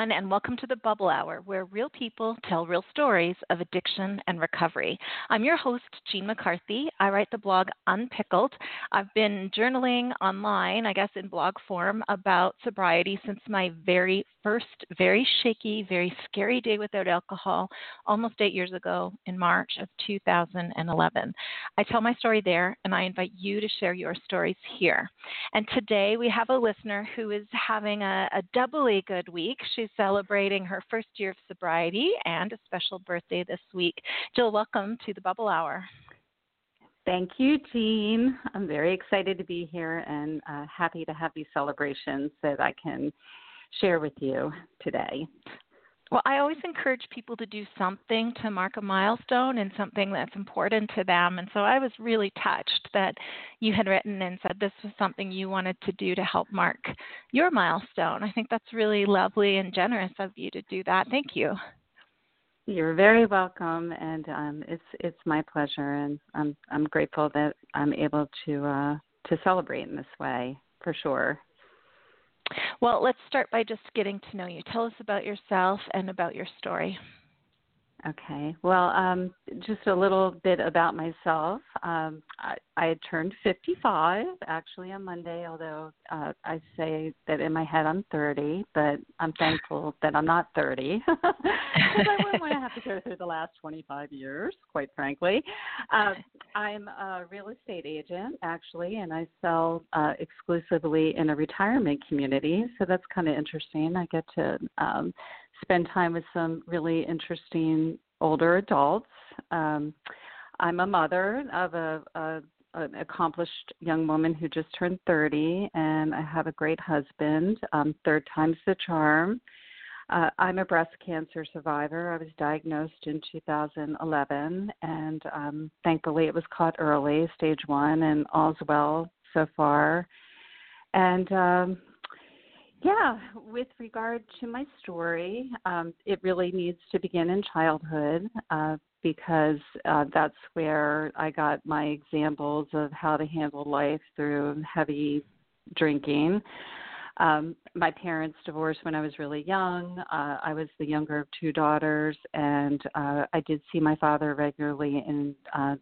Everyone, and welcome to the Bubble Hour, where real people tell real stories of addiction and recovery. I'm your host, Jean McCarthy. I write the blog Unpickled. I've been journaling online, I guess in blog form, about sobriety since my very first, very shaky, very scary day without alcohol almost eight years ago in March of 2011. I tell my story there, and I invite you to share your stories here. And today we have a listener who is having a, a doubly good week. She's celebrating her first year of sobriety and a special birthday this week. Jill, welcome to the Bubble Hour. Thank you, Jean. I'm very excited to be here and uh, happy to have these celebrations that I can share with you today. Well, I always encourage people to do something to mark a milestone and something that's important to them. And so I was really touched that you had written and said this was something you wanted to do to help mark your milestone. I think that's really lovely and generous of you to do that. Thank you. You're very welcome, and um, it's it's my pleasure, and I'm I'm grateful that I'm able to uh, to celebrate in this way for sure. Well, let's start by just getting to know you. Tell us about yourself and about your story. Okay. Well, um, just a little bit about myself. Um, I, I had turned 55 actually on Monday, although uh, I say that in my head I'm 30, but I'm thankful that I'm not 30 because I wouldn't want to have to go through the last 25 years, quite frankly. Uh, I'm a real estate agent actually, and I sell uh, exclusively in a retirement community, so that's kind of interesting. I get to um, spend time with some really interesting older adults. Um, I'm a mother of a, a an accomplished young woman who just turned 30, and I have a great husband. Um, third time's the charm. Uh, I'm a breast cancer survivor. I was diagnosed in 2011, and um, thankfully it was caught early, stage one, and all's well so far. And um, yeah, with regard to my story, um, it really needs to begin in childhood uh, because uh, that's where I got my examples of how to handle life through heavy drinking. Um, my parents divorced when I was really young. Uh, I was the younger of two daughters, and uh, I did see my father regularly in uh,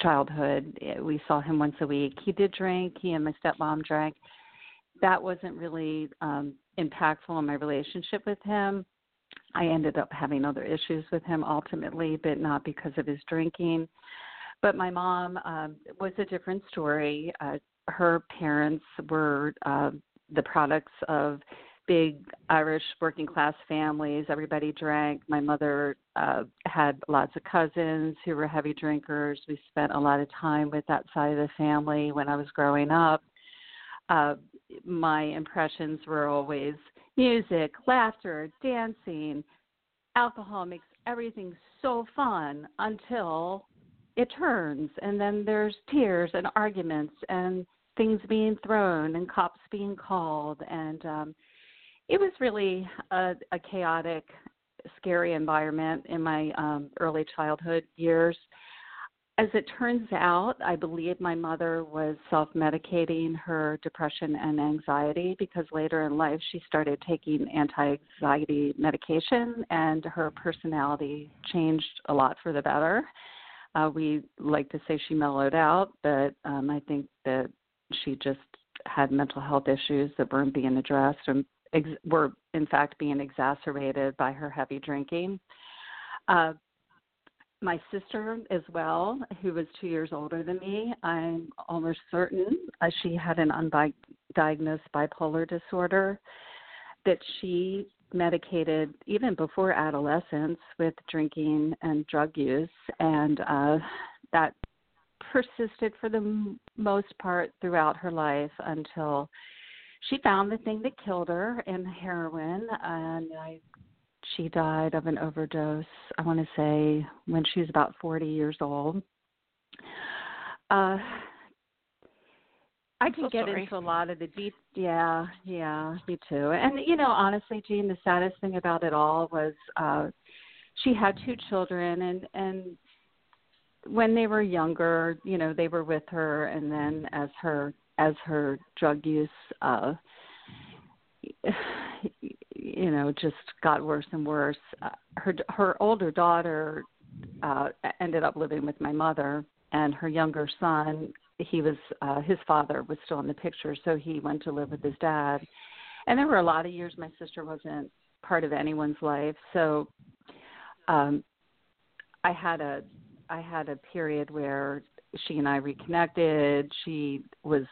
childhood. We saw him once a week. He did drink. He and my stepmom drank that wasn't really um, impactful in my relationship with him. I ended up having other issues with him ultimately, but not because of his drinking. But my mom um, was a different story. Uh, her parents were uh, the products of big Irish working class families. Everybody drank. My mother uh, had lots of cousins who were heavy drinkers. We spent a lot of time with that side of the family when I was growing up. Uh, my impressions were always music, laughter, dancing. Alcohol makes everything so fun until it turns, and then there's tears and arguments and things being thrown and cops being called, and um, it was really a, a chaotic, scary environment in my um, early childhood years as it turns out, I believe my mother was self medicating her depression and anxiety because later in life she started taking anti anxiety medication and her personality changed a lot for the better. Uh, we like to say she mellowed out, but um, I think that she just had mental health issues that weren't being addressed and ex- were, in fact, being exacerbated by her heavy drinking. Uh, my sister as well, who was two years older than me. I'm almost certain uh, she had an undiagnosed bipolar disorder that she medicated even before adolescence with drinking and drug use, and uh, that persisted for the m- most part throughout her life until she found the thing that killed her in heroin and I she died of an overdose, I want to say, when she was about 40 years old. Uh, I can so get sorry. into a lot of the deep. Yeah, yeah, me too. And you know, honestly, Jean, the saddest thing about it all was uh she had two children, and and when they were younger, you know, they were with her, and then as her as her drug use uh you know just got worse and worse. Uh, her her older daughter uh, ended up living with my mother, and her younger son he was uh, his father was still in the picture, so he went to live with his dad. And there were a lot of years my sister wasn't part of anyone's life, so um, I had a I had a period where she and I reconnected. She was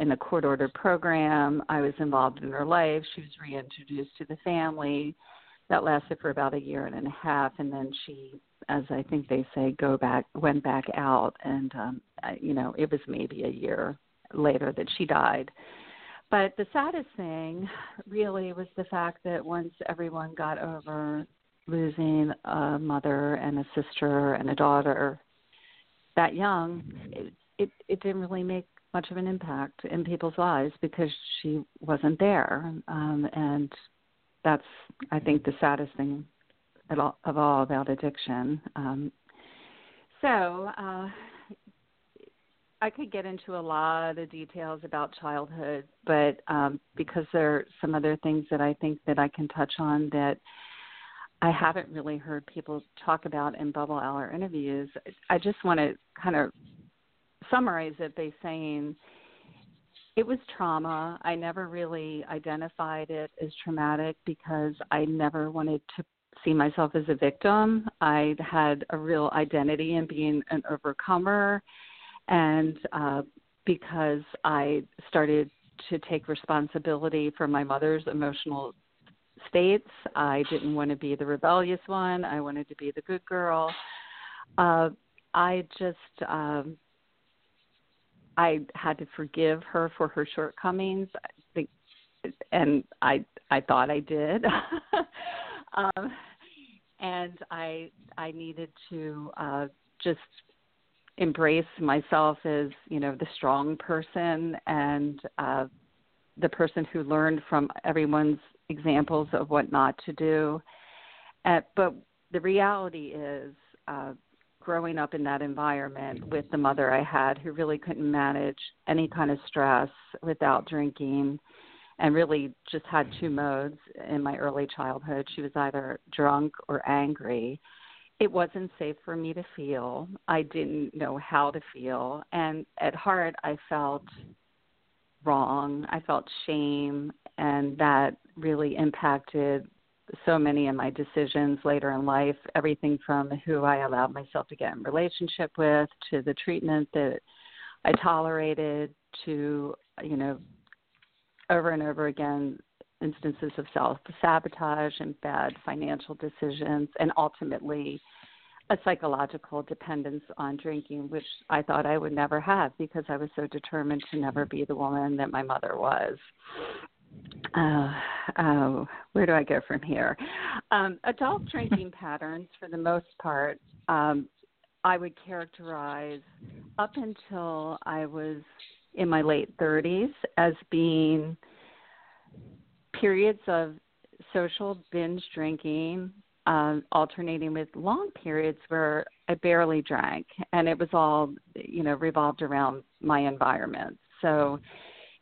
in a court ordered program. I was involved in her life. She was reintroduced to the family. That lasted for about a year and a half, and then she, as I think they say, go back, went back out, and um, I, you know, it was maybe a year later that she died. But the saddest thing, really, was the fact that once everyone got over losing a mother and a sister and a daughter that young, it, it, it didn't really make much of an impact in people's lives because she wasn't there. Um, and that's, I think, the saddest thing all, of all about addiction. Um, so, uh, I could get into a lot of details about childhood, but um, because there are some other things that I think that I can touch on that I haven't really heard people talk about in bubble hour interviews. I just want to kind of summarize it by saying it was trauma. I never really identified it as traumatic because I never wanted to see myself as a victim. I had a real identity in being an overcomer. And uh, because I started to take responsibility for my mother's emotional states. I didn't want to be the rebellious one. I wanted to be the good girl. Uh, I just um, I had to forgive her for her shortcomings. I think, and I I thought I did. um, and I I needed to uh, just embrace myself as you know the strong person and uh, the person who learned from everyone's examples of what not to do. Uh, but the reality is, uh, growing up in that environment with the mother I had who really couldn't manage any kind of stress without drinking and really just had two modes in my early childhood. She was either drunk or angry. It wasn't safe for me to feel. I didn't know how to feel. And at heart, I felt wrong. I felt shame, and that really impacted so many of my decisions later in life. Everything from who I allowed myself to get in relationship with, to the treatment that I tolerated, to you know, over and over again instances of self sabotage and bad financial decisions, and ultimately a psychological dependence on drinking, which I thought I would never have because I was so determined to never be the woman that my mother was. Uh, oh, where do I go from here? Um, adult drinking patterns, for the most part, um, I would characterize up until I was in my late 30s as being periods of social binge drinking um, alternating with long periods where I barely drank, and it was all you know revolved around my environment. So,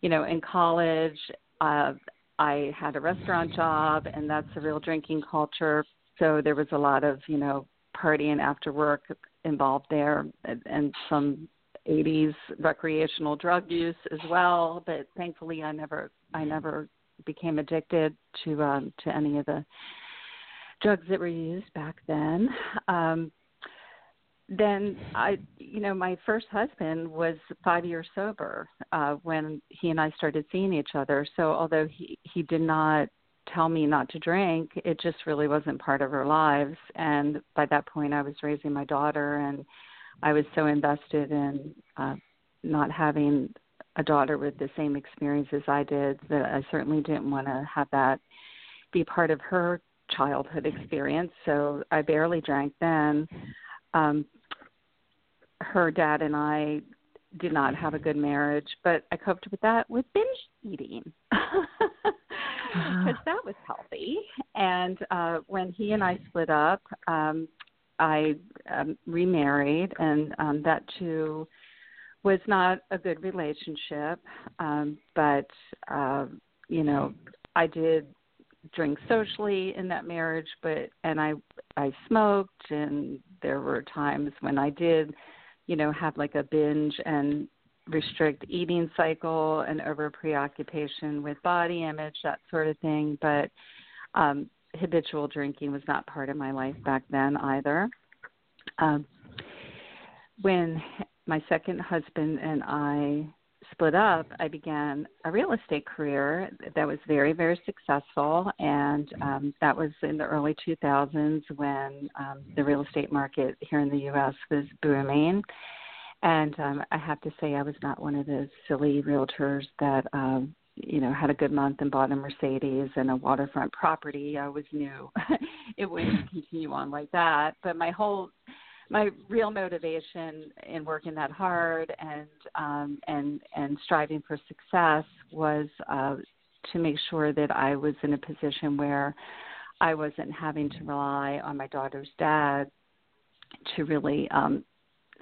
you know, in college, uh, I had a restaurant job, and that's a real drinking culture. So there was a lot of you know partying after work involved there, and, and some 80s recreational drug use as well. But thankfully, I never I never became addicted to um, to any of the drugs that were used back then. Um, then I, you know, my first husband was five years sober uh, when he and I started seeing each other. So although he he did not tell me not to drink, it just really wasn't part of our lives. And by that point, I was raising my daughter, and I was so invested in uh, not having a daughter with the same experiences I did that I certainly didn't want to have that be part of her childhood experience, so I barely drank then. Um, her dad and I did not have a good marriage, but I coped with that with binge eating because uh-huh. that was healthy. And uh, when he and I split up, um, I um, remarried, and um, that too was not a good relationship. Um, but uh, you know, I did drink socially in that marriage, but and I I smoked and there were times when I did, you know, have like a binge and restrict eating cycle and over preoccupation with body image, that sort of thing. But um, habitual drinking was not part of my life back then either. Um, when my second husband and I split up, I began a real estate career that was very, very successful. And um, that was in the early 2000s when um, the real estate market here in the U.S. was booming. And um, I have to say, I was not one of those silly realtors that, um, you know, had a good month and bought a Mercedes and a waterfront property. I always knew it wouldn't continue on like that. But my whole my real motivation in working that hard and um, and and striving for success was uh, to make sure that I was in a position where I wasn't having to rely on my daughter's dad to really um,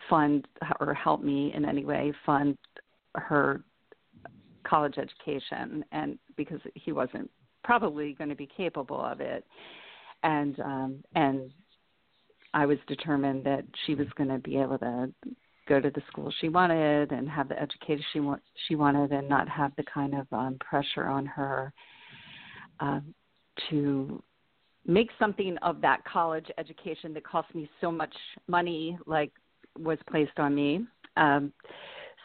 fund or help me in any way fund her college education, and because he wasn't probably going to be capable of it, and um, and I was determined that she was going to be able to go to the school she wanted and have the education she want, she wanted and not have the kind of um, pressure on her um, to make something of that college education that cost me so much money like was placed on me. Um,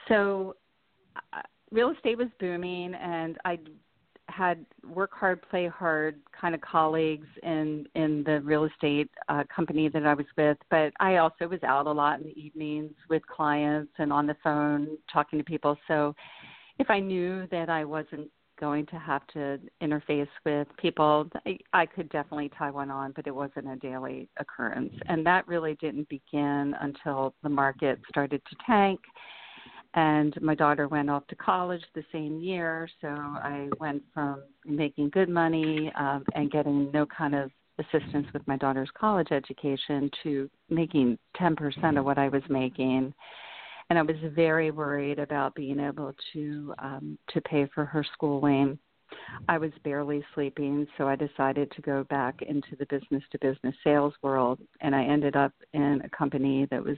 so uh, real estate was booming and i had work hard, play hard kind of colleagues in in the real estate uh, company that I was with, but I also was out a lot in the evenings with clients and on the phone talking to people. So if I knew that I wasn't going to have to interface with people, I, I could definitely tie one on, but it wasn't a daily occurrence. And that really didn't begin until the market started to tank and my daughter went off to college the same year so i went from making good money um, and getting no kind of assistance with my daughter's college education to making 10% of what i was making. And i was very worried about being able to um, to pay for her schooling. I was barely sleeping so i decided to go back into the business to business sales world. And i ended up in a company that was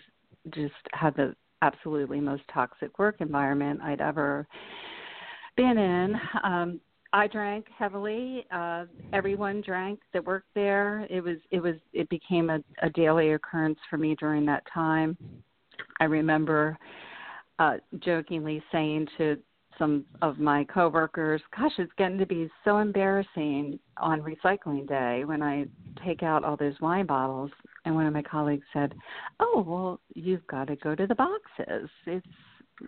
just had the absolutely most toxic work environment I'd ever been in. Um, I drank heavily. Uh, everyone drank that worked there. It was it was it became a, a daily occurrence for me during that time. I remember uh, jokingly saying to some of my coworkers, "Gosh, it's getting to be so embarrassing on recycling day when I take out all those wine bottles and one of my colleagues said, "Oh, well, you've got to go to the boxes. It's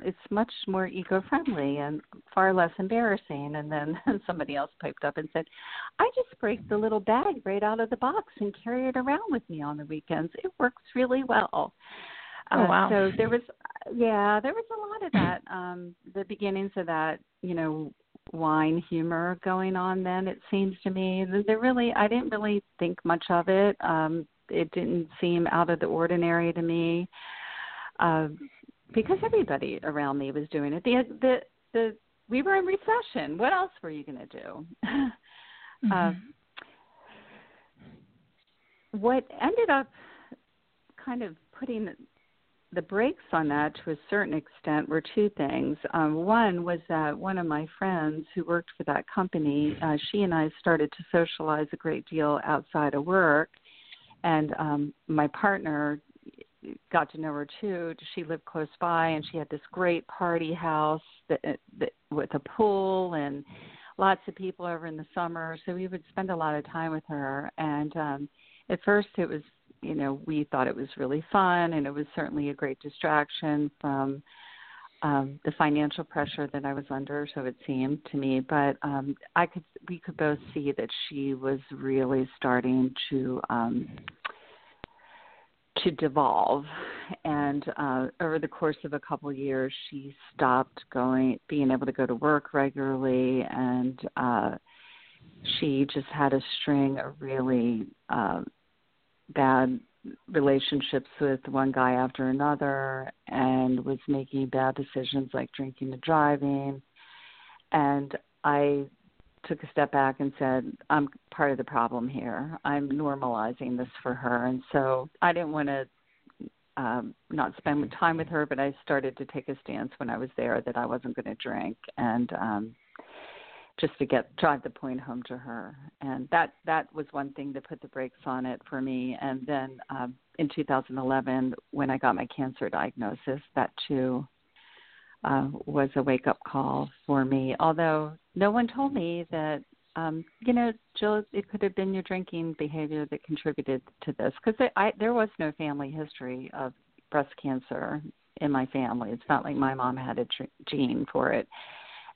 it's much more eco-friendly and far less embarrassing." And then somebody else piped up and said, "I just break the little bag right out of the box and carry it around with me on the weekends. It works really well." Oh wow! Uh, so there was, yeah, there was a lot of that. Um, the beginnings of that, you know, wine humor going on. Then it seems to me there really, I didn't really think much of it. Um, it didn't seem out of the ordinary to me uh, because everybody around me was doing it. The the the we were in recession. What else were you going to do? mm-hmm. uh, what ended up kind of putting the brakes on that to a certain extent were two things. Um, one was that one of my friends who worked for that company, uh, she and I started to socialize a great deal outside of work and um my partner got to know her too. She lived close by and she had this great party house that, that with a pool and lots of people over in the summer. So we would spend a lot of time with her. And um at first it was you know we thought it was really fun and it was certainly a great distraction from um the financial pressure that I was under so it seemed to me but um I could we could both see that she was really starting to um to devolve. And uh over the course of a couple of years she stopped going being able to go to work regularly. And uh she just had a string of really uh bad relationships with one guy after another and was making bad decisions like drinking and driving and i took a step back and said, I'm part of the problem here. I'm normalizing this for her. And so I didn't want to um, not spend time with her, but I started to take a stance when I was there that I wasn't going to drink. And, um, just to get drive the point home to her and that that was one thing to put the brakes on it for me and then um in 2011 when i got my cancer diagnosis that too uh, was a wake up call for me. Although no one told me that, um, you know, Jill, it could have been your drinking behavior that contributed to this because I there was no family history of breast cancer in my family. It's not like my mom had a gene for it,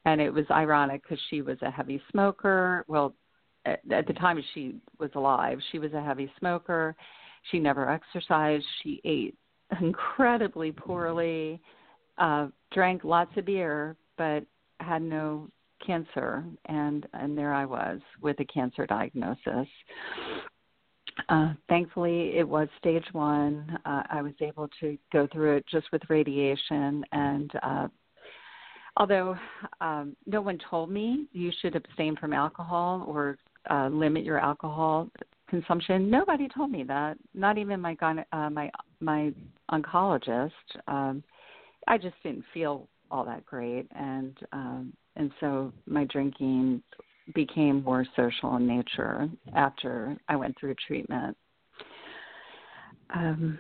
and it was ironic because she was a heavy smoker. Well, at, at the time she was alive, she was a heavy smoker. She never exercised. She ate incredibly poorly uh, drank lots of beer, but had no cancer, and and there I was with a cancer diagnosis. Uh, thankfully, it was stage one. Uh, I was able to go through it just with radiation, and uh, although um, no one told me you should abstain from alcohol or uh, limit your alcohol consumption, nobody told me that. Not even my uh, my my oncologist. Um, I just didn't feel all that great, and um, and so my drinking became more social in nature after I went through treatment. Um,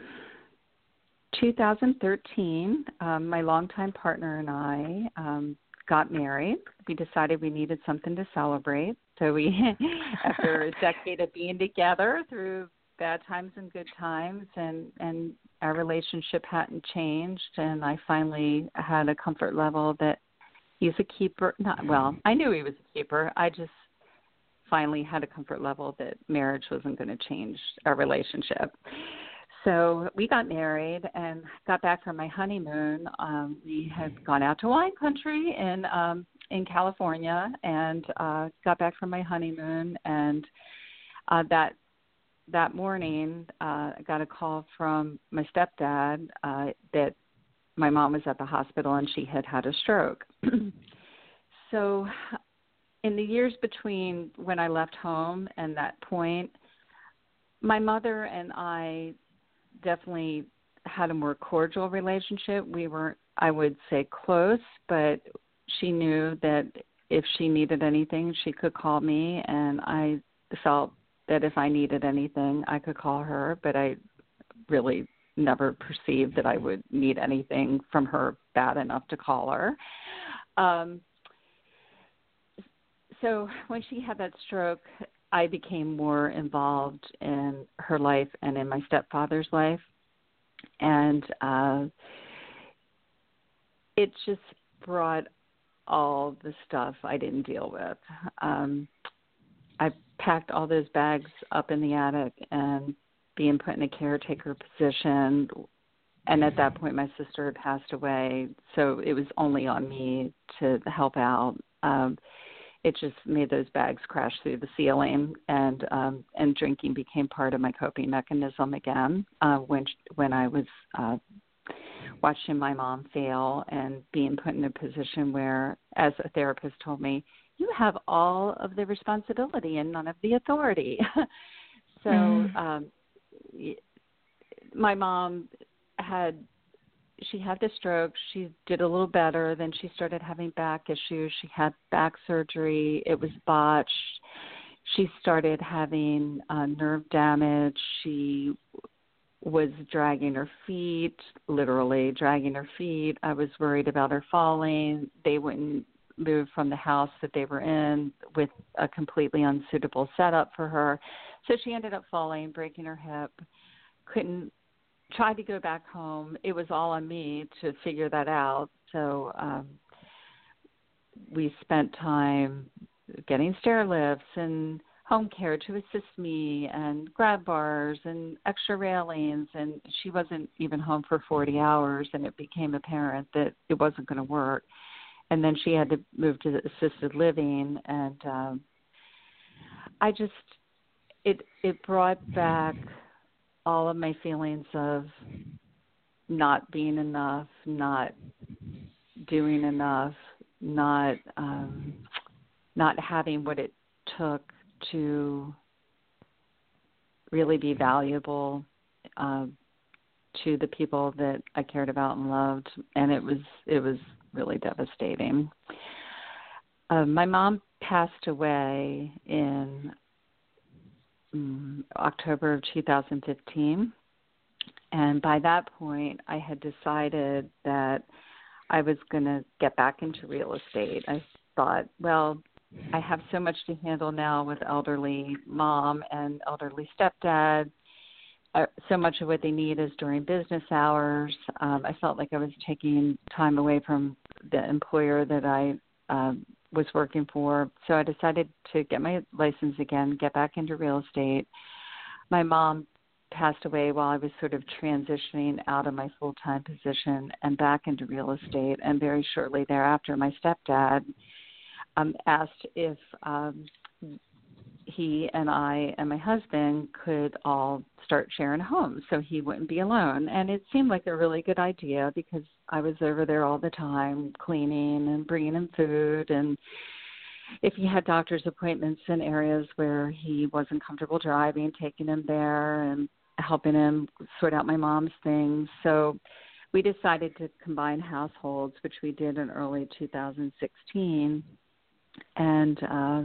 2013, um, my longtime partner and I um, got married. We decided we needed something to celebrate. So we, after a decade of being together through bad times and good times and and our relationship hadn't changed and I finally had a comfort level that he's a keeper not well I knew he was a keeper I just finally had a comfort level that marriage wasn't going to change our relationship so we got married and got back from my honeymoon um we had gone out to wine country in um in California and uh got back from my honeymoon and uh that that morning, uh, I got a call from my stepdad uh, that my mom was at the hospital and she had had a stroke. so, in the years between when I left home and that point, my mother and I definitely had a more cordial relationship. We weren't, I would say, close, but she knew that if she needed anything, she could call me, and I felt that if I needed anything, I could call her, but I really never perceived that I would need anything from her bad enough to call her. Um, so when she had that stroke, I became more involved in her life and in my stepfather's life. And uh, it just brought all the stuff I didn't deal with. Um, I packed all those bags up in the attic and being put in a caretaker position and at that point my sister had passed away so it was only on me to help out um it just made those bags crash through the ceiling and um and drinking became part of my coping mechanism again uh when when i was uh watching my mom fail and being put in a position where as a therapist told me you have all of the responsibility and none of the authority. so mm. um, my mom had she had the stroke. She did a little better. Then she started having back issues. She had back surgery. It was botched. She started having uh, nerve damage. She was dragging her feet, literally dragging her feet. I was worried about her falling. They wouldn't move from the house that they were in with a completely unsuitable setup for her. So she ended up falling, breaking her hip, couldn't try to go back home. It was all on me to figure that out. So um we spent time getting stair lifts and home care to assist me and grab bars and extra railings and she wasn't even home for 40 hours and it became apparent that it wasn't going to work and then she had to move to assisted living and um i just it it brought back all of my feelings of not being enough not doing enough not um not having what it took to really be valuable uh, to the people that I cared about and loved, and it was it was really devastating. Uh, my mom passed away in October of 2015, and by that point, I had decided that I was going to get back into real estate. I thought, well, I have so much to handle now with elderly mom and elderly stepdad. Uh, so much of what they need is during business hours. Um, I felt like I was taking time away from the employer that I um, was working for. So I decided to get my license again, get back into real estate. My mom passed away while I was sort of transitioning out of my full time position and back into real estate. And very shortly thereafter, my stepdad um, asked if um, he and I and my husband could all start sharing a home so he wouldn't be alone. And it seemed like a really good idea because I was over there all the time cleaning and bringing him food and if he had doctor's appointments in areas where he wasn't comfortable driving, taking him there and helping him sort out my mom's things. So we decided to combine households, which we did in early 2016. And uh,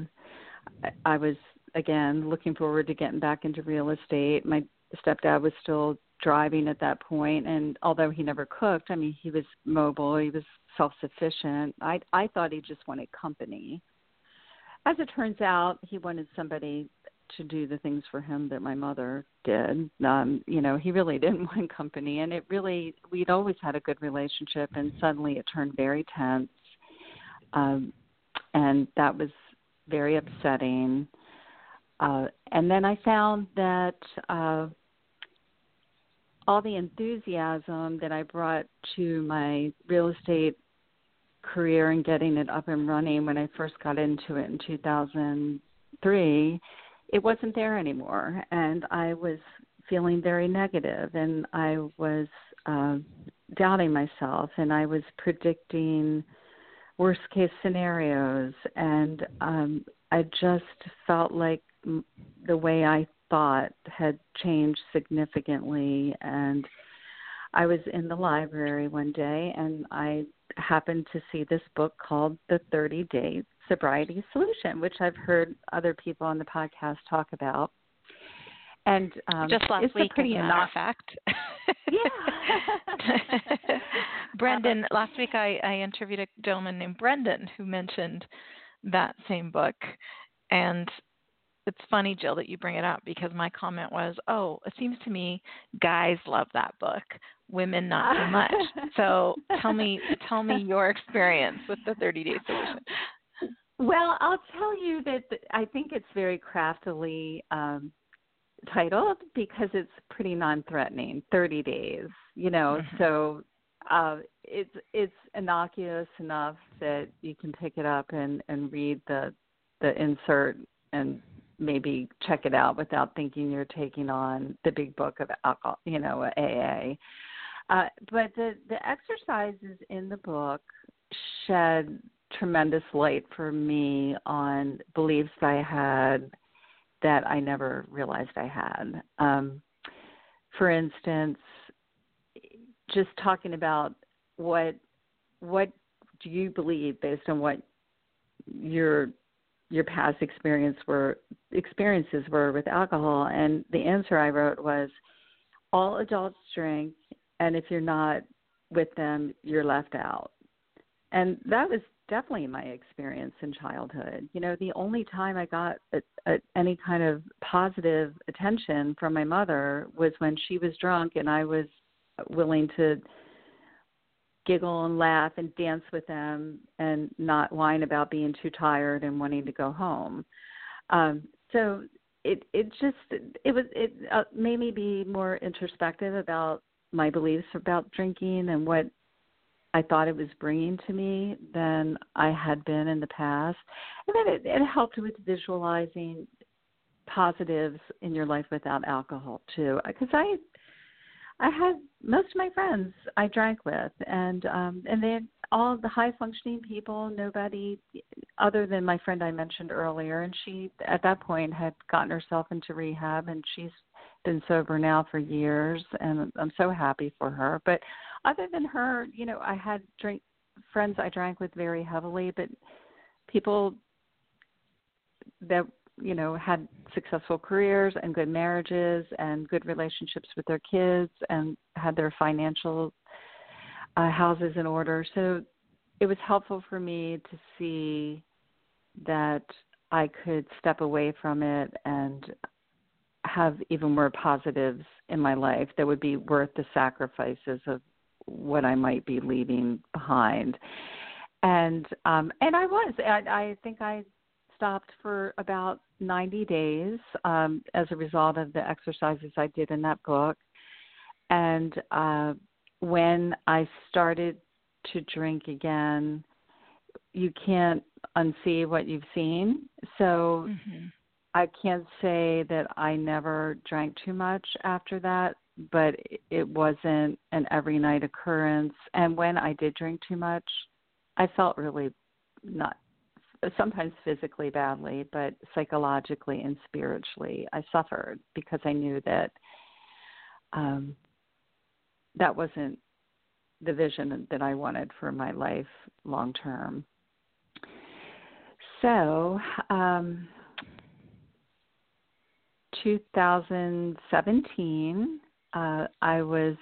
I was again looking forward to getting back into real estate. My stepdad was still driving at that point and although he never cooked, I mean he was mobile, he was self-sufficient. I I thought he just wanted company. As it turns out, he wanted somebody to do the things for him that my mother did. Um, you know, he really didn't want company and it really we'd always had a good relationship and suddenly it turned very tense. Um and that was very upsetting. Uh, and then I found that uh, all the enthusiasm that I brought to my real estate career and getting it up and running when I first got into it in 2003, it wasn't there anymore. And I was feeling very negative and I was uh, doubting myself and I was predicting worst case scenarios and um I just felt like the way I thought had changed significantly. And I was in the library one day and I happened to see this book called The 30 Day Sobriety Solution, which I've heard other people on the podcast talk about. And um, just last week, pretty as a fact. yeah. Brendan, last week I, I interviewed a gentleman named Brendan who mentioned that same book. And it's funny, Jill, that you bring it up because my comment was, "Oh, it seems to me guys love that book, women not so much." so tell me, tell me your experience with the 30 Day Solution. Well, I'll tell you that I think it's very craftily um, titled because it's pretty non-threatening. 30 days, you know, mm-hmm. so uh, it's it's innocuous enough that you can pick it up and and read the the insert and maybe check it out without thinking you're taking on the big book of alcohol, you know, AA. Uh, but the the exercises in the book shed tremendous light for me on beliefs I had that I never realized I had. Um, for instance, just talking about what what do you believe based on what your your past experience were experiences were with alcohol. And the answer i wrote was all adults drink and if you're not with them you're left out. And that was definitely my experience in childhood. You know the only time i got a, a, any kind of positive attention from my mother was when she was drunk and i was willing to giggle and laugh and dance with them and not whine about being too tired and wanting to go home. Um, so it it just it was it uh, made me be more introspective about my beliefs about drinking and what I thought it was bringing to me than I had been in the past, and then it, it helped with visualizing positives in your life without alcohol too, because I I had most of my friends I drank with, and um, and they all the high functioning people, nobody other than my friend I mentioned earlier, and she at that point had gotten herself into rehab, and she's been sober now for years, and I'm so happy for her. But other than her, you know, I had drink friends I drank with very heavily, but people that you know had successful careers and good marriages and good relationships with their kids and had their financial uh, houses in order. So it was helpful for me to see that I could step away from it and have even more positives in my life that would be worth the sacrifices of what I might be leaving behind. And um and I was I, I think I stopped for about 90 days um as a result of the exercises I did in that book. And uh when I started to drink again, you can't unsee what you've seen. So mm-hmm. I can't say that I never drank too much after that, but it wasn't an every night occurrence. And when I did drink too much, I felt really not sometimes physically badly, but psychologically and spiritually, I suffered because I knew that um, that wasn't the vision that I wanted for my life long term. So, um, 2017, uh, I was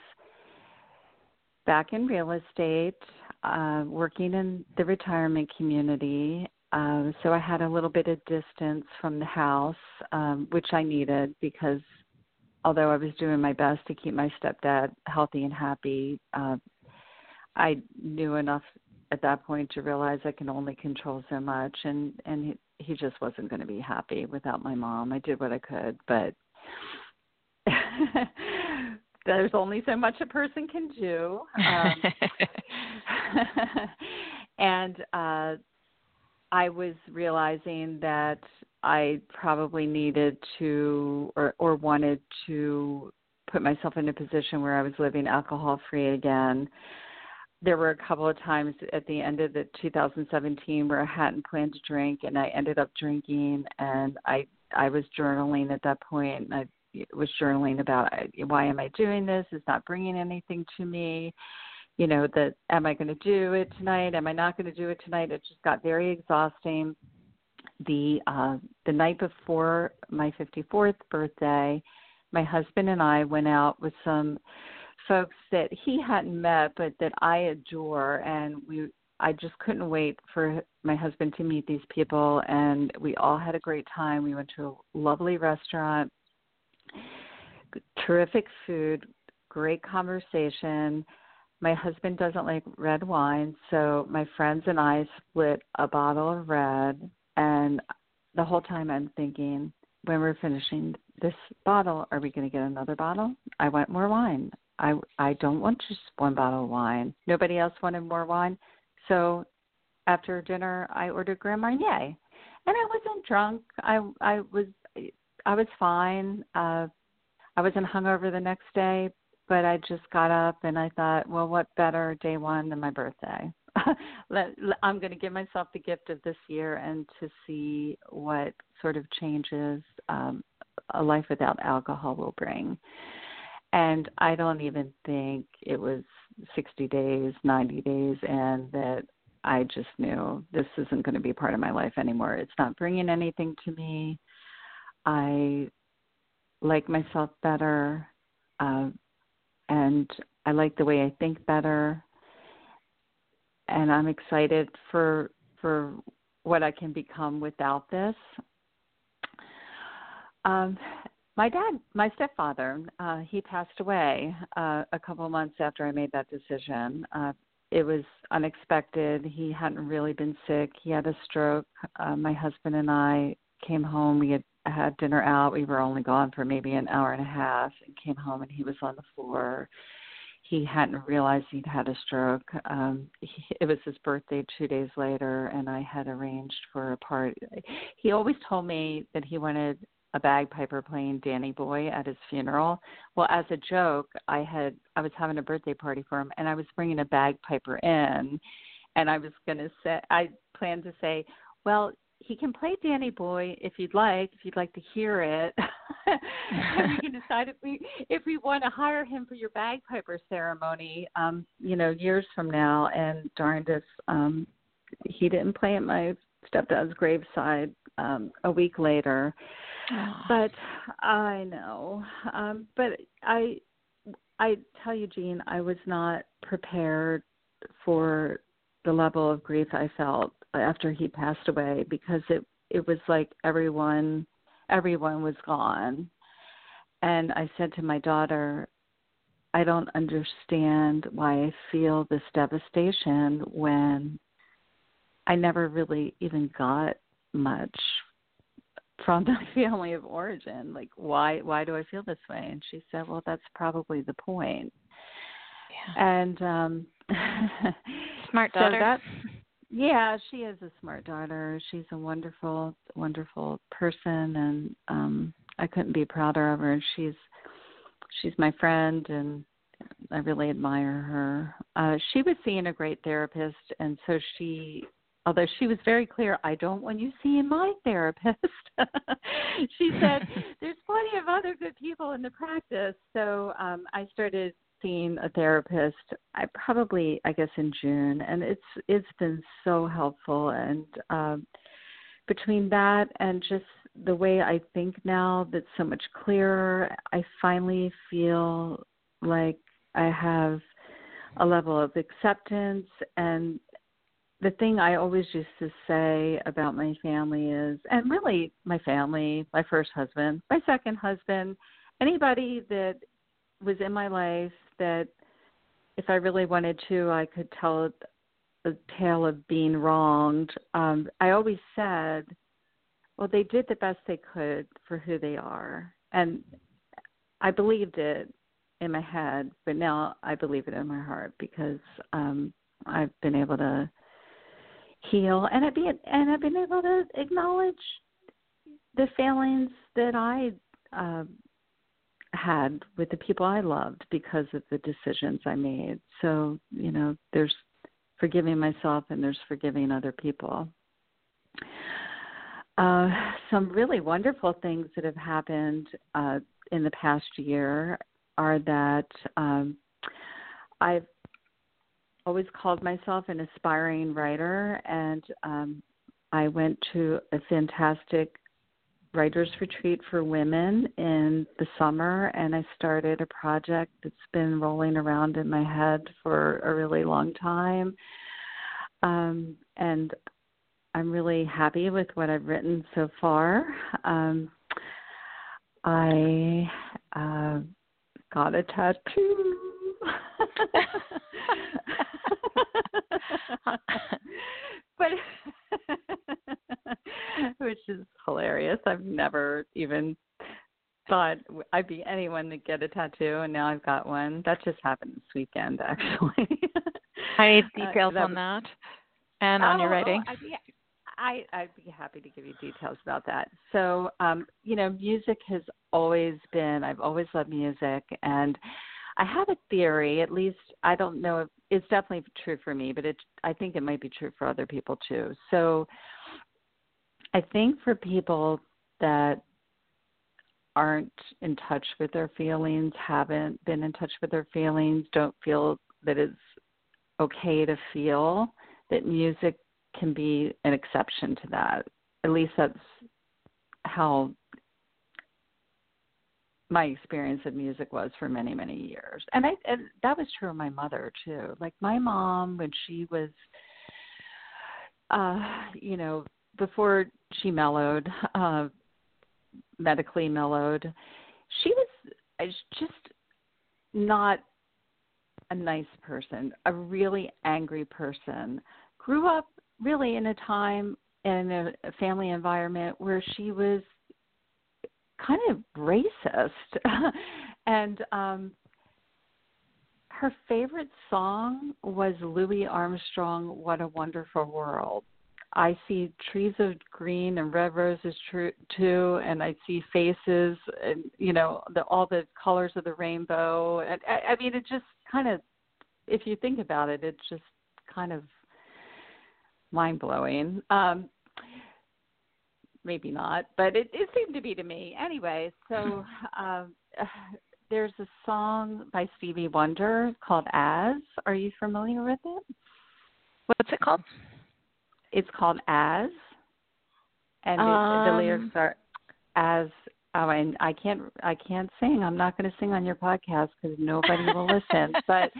back in real estate, uh, working in the retirement community. Uh, so I had a little bit of distance from the house, um, which I needed because although I was doing my best to keep my stepdad healthy and happy, uh, I knew enough at that point to realize I can only control so much, and and he, he just wasn't going to be happy without my mom. I did what I could, but there's only so much a person can do. Um, and uh, I was realizing that I probably needed to or or wanted to put myself in a position where I was living alcohol free again there were a couple of times at the end of the 2017 where I hadn't planned to drink and I ended up drinking and I I was journaling at that point. I was journaling about why am I doing this? It's not bringing anything to me. You know that am I going to do it tonight? Am I not going to do it tonight? It just got very exhausting. The uh the night before my 54th birthday, my husband and I went out with some folks that he hadn't met but that I adore and we I just couldn't wait for my husband to meet these people and we all had a great time. We went to a lovely restaurant, terrific food, great conversation. My husband doesn't like red wine, so my friends and I split a bottle of red and the whole time I'm thinking when we're finishing this bottle, are we going to get another bottle? I want more wine. I I don't want just one bottle of wine. Nobody else wanted more wine, so after dinner I ordered Grand Marnier, and I wasn't drunk. I I was I was fine. Uh, I wasn't hungover the next day, but I just got up and I thought, well, what better day one than my birthday? let, I'm going to give myself the gift of this year and to see what sort of changes um, a life without alcohol will bring and I don't even think it was 60 days, 90 days, and that I just knew this isn't going to be part of my life anymore. It's not bringing anything to me. I like myself better, uh, and I like the way I think better, and I'm excited for for what I can become without this. Um, my dad, my stepfather, uh, he passed away uh, a couple months after I made that decision. Uh, it was unexpected. He hadn't really been sick. He had a stroke. Uh, my husband and I came home. We had had dinner out. We were only gone for maybe an hour and a half and came home and he was on the floor. He hadn't realized he'd had a stroke. Um he, it was his birthday 2 days later and I had arranged for a party. He always told me that he wanted a bagpiper playing Danny Boy at his funeral. Well, as a joke, I had I was having a birthday party for him, and I was bringing a bagpiper in, and I was going to say I planned to say, well, he can play Danny Boy if you'd like, if you'd like to hear it. and we can decide if we if we want to hire him for your bagpiper ceremony, um, you know, years from now. And darned if um he didn't play at my stepdad's graveside um a week later. Oh. But I know. Um but I I tell you, Jean, I was not prepared for the level of grief I felt after he passed away because it it was like everyone everyone was gone. And I said to my daughter, I don't understand why I feel this devastation when I never really even got much from my family of origin. Like why why do I feel this way? And she said, Well that's probably the point. Yeah. And um smart daughter. So that, yeah, she is a smart daughter. She's a wonderful, wonderful person, and um I couldn't be prouder of her. She's she's my friend, and I really admire her. Uh, she was seeing a great therapist, and so she, although she was very clear, I don't want you seeing my therapist. she said, "There's plenty of other good people in the practice." So um, I started seen a therapist i probably i guess in june and it's it's been so helpful. And um between that and just the way i think now that's so much clearer i finally feel like i have a level of acceptance. And the thing I always used to say about my family is, and really my family, my first husband, my second husband, anybody that was in my life that if I really wanted to, I could tell a tale of being wronged. Um, I always said, well, they did the best they could for who they are. And I believed it in my head, but now I believe it in my heart because um, I've been able to heal and I've been and I've been able to acknowledge the failings that I uh, had with the people I loved because of the decisions I made. So, you know, there's forgiving myself and there's forgiving other people. Uh, some really wonderful things that have happened uh, in the past year are that um, I've always called myself an aspiring writer, and um, I went to a fantastic writers retreat for women in the summer and I started a project that's been rolling around in my head for a really long time. Um, and I'm really happy with what I've written so far. Um, I uh, got a tattoo. but which is hilarious. I've never even thought I'd be anyone to get a tattoo, and now I've got one. That just happened this weekend, actually. I need uh, details uh, on that and oh, on your writing. Oh, I'd be, I, I'd be happy to give you details about that. So, um, you know, music has always been, I've always loved music, and I have a theory, at least I don't know if it's definitely true for me, but it I think it might be true for other people too. So I think for people that aren't in touch with their feelings, haven't been in touch with their feelings, don't feel that it's okay to feel, that music can be an exception to that. At least that's how my experience of music was for many many years and i and that was true of my mother too like my mom when she was uh you know before she mellowed uh medically mellowed she was just not a nice person a really angry person grew up really in a time in a family environment where she was kind of racist. and um her favorite song was Louis Armstrong, What a Wonderful World. I see trees of green and red roses too, and I see faces and you know the, all the colors of the rainbow. And I, I mean, it just kind of, if you think about it, it's just kind of mind blowing. Um, maybe not, but it, it seemed to be to me. Anyway, so um, there's a song by Stevie Wonder called As. Are you familiar with it? What's it called? It's called As. And um, the lyrics are as oh and I can't I can't sing. I'm not going to sing on your podcast cuz nobody will listen. But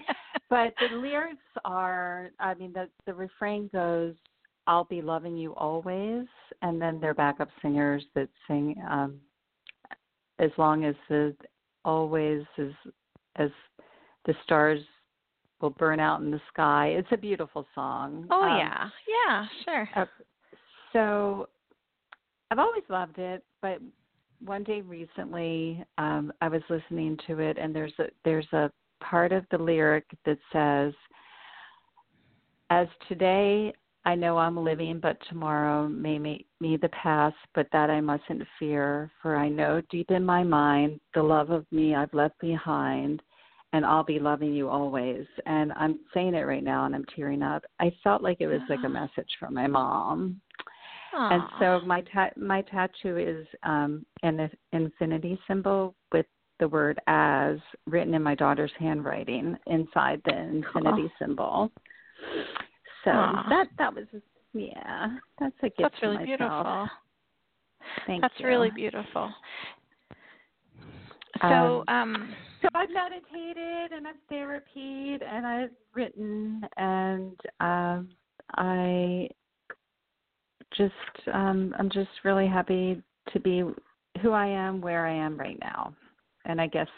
but the lyrics are I mean the the refrain goes I'll be loving you always and then they're backup singers that sing um as long as the always is as the stars will burn out in the sky. It's a beautiful song. Oh um, yeah, yeah, sure. Uh, so I've always loved it, but one day recently um, I was listening to it, and there's a there's a part of the lyric that says, "As today I know I'm living, but tomorrow may make me the past, but that I mustn't fear, for I know deep in my mind the love of me I've left behind." And I'll be loving you always. And I'm saying it right now and I'm tearing up. I felt like it was like a message from my mom. Aww. And so my ta- my tattoo is um an infinity symbol with the word as written in my daughter's handwriting inside the infinity symbol. So Aww. that that was yeah, that's a gift That's really beautiful. Thank you. That's you. really beautiful. So, um, um, so I've meditated and I've therapied and I've written and um, I just um, I'm just really happy to be who I am, where I am right now, and I guess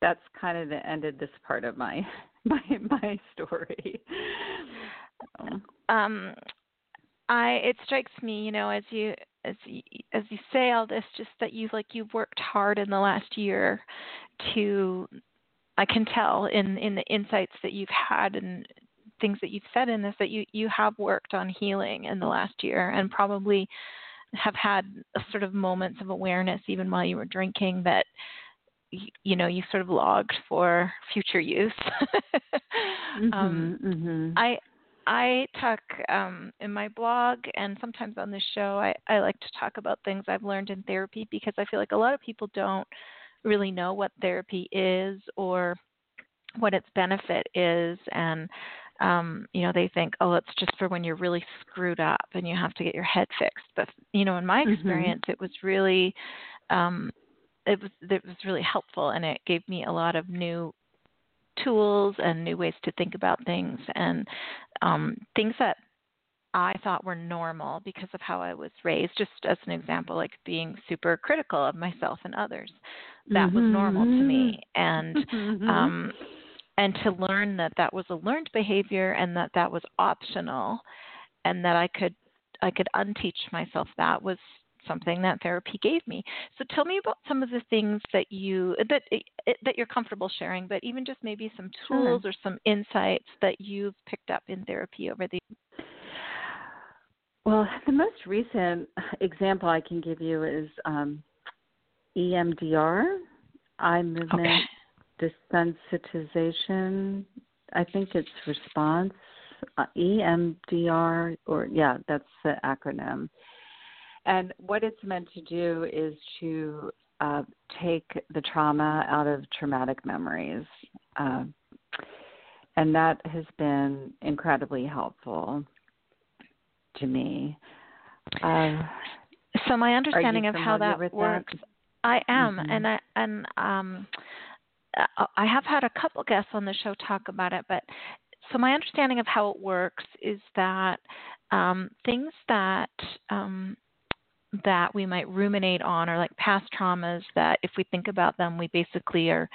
that's kind of the end of this part of my my my story. um, I it strikes me, you know, as you as you, as you say all this, just that you've like you've worked hard in the last year to I can tell in in the insights that you've had and things that you've said in this that you you have worked on healing in the last year and probably have had sort of moments of awareness even while you were drinking that you know you sort of logged for future use mm-hmm, um, mm-hmm. i i talk um, in my blog and sometimes on this show I, I like to talk about things i've learned in therapy because i feel like a lot of people don't really know what therapy is or what its benefit is and um, you know, they think, oh, it's just for when you're really screwed up and you have to get your head fixed. But you know, in my Mm-hmm. experience, it was really, um, it was it was really helpful, and it gave me a lot of new tools and new ways to think about things and um, things that I thought were normal because of how I was raised. Just as an example, like being super critical of myself and others, that was normal to me, and Mhm. um, and to learn that that was a learned behavior and that that was optional, and that I could I could unteach myself that was something that therapy gave me. So tell me about some of the things that you that that you're comfortable sharing, but even just maybe some tools Sure. or some insights that you've picked up in therapy over the Well, the most recent example I can give you is um, EMDR, eye movement Okay. desensitization. I think it's response. Uh, EMDR, or yeah, that's the acronym. And what it's meant to do is to uh, take the trauma out of traumatic memories. Uh, and that has been incredibly helpful to me. Uh, So my understanding of how that with that? works, I am, Mhm. and I and um, uh, I have had a couple guests on the show talk about it, but so my understanding of how it works is that um, things that um, that we might ruminate on are like past traumas that if we think about them, we basically are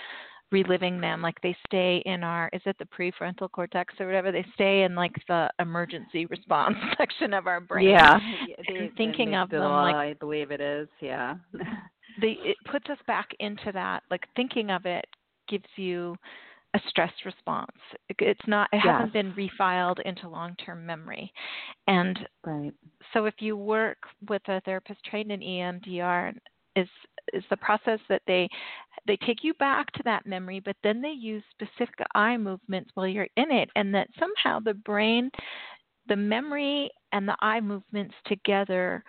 reliving them like they stay in our is it the prefrontal cortex or whatever they stay in like the emergency response section of our brain Yeah, And thinking of them amygdala, like- I believe it is. Yeah. they it puts us back into that like thinking of it gives you a stress response. It's not it hasn't been refiled into long term memory. And right. so if you work with a therapist trained in EMDR is is the process that they they take you back to that memory but then they use specific eye movements while you're in it and that somehow the brain the memory and the eye movements together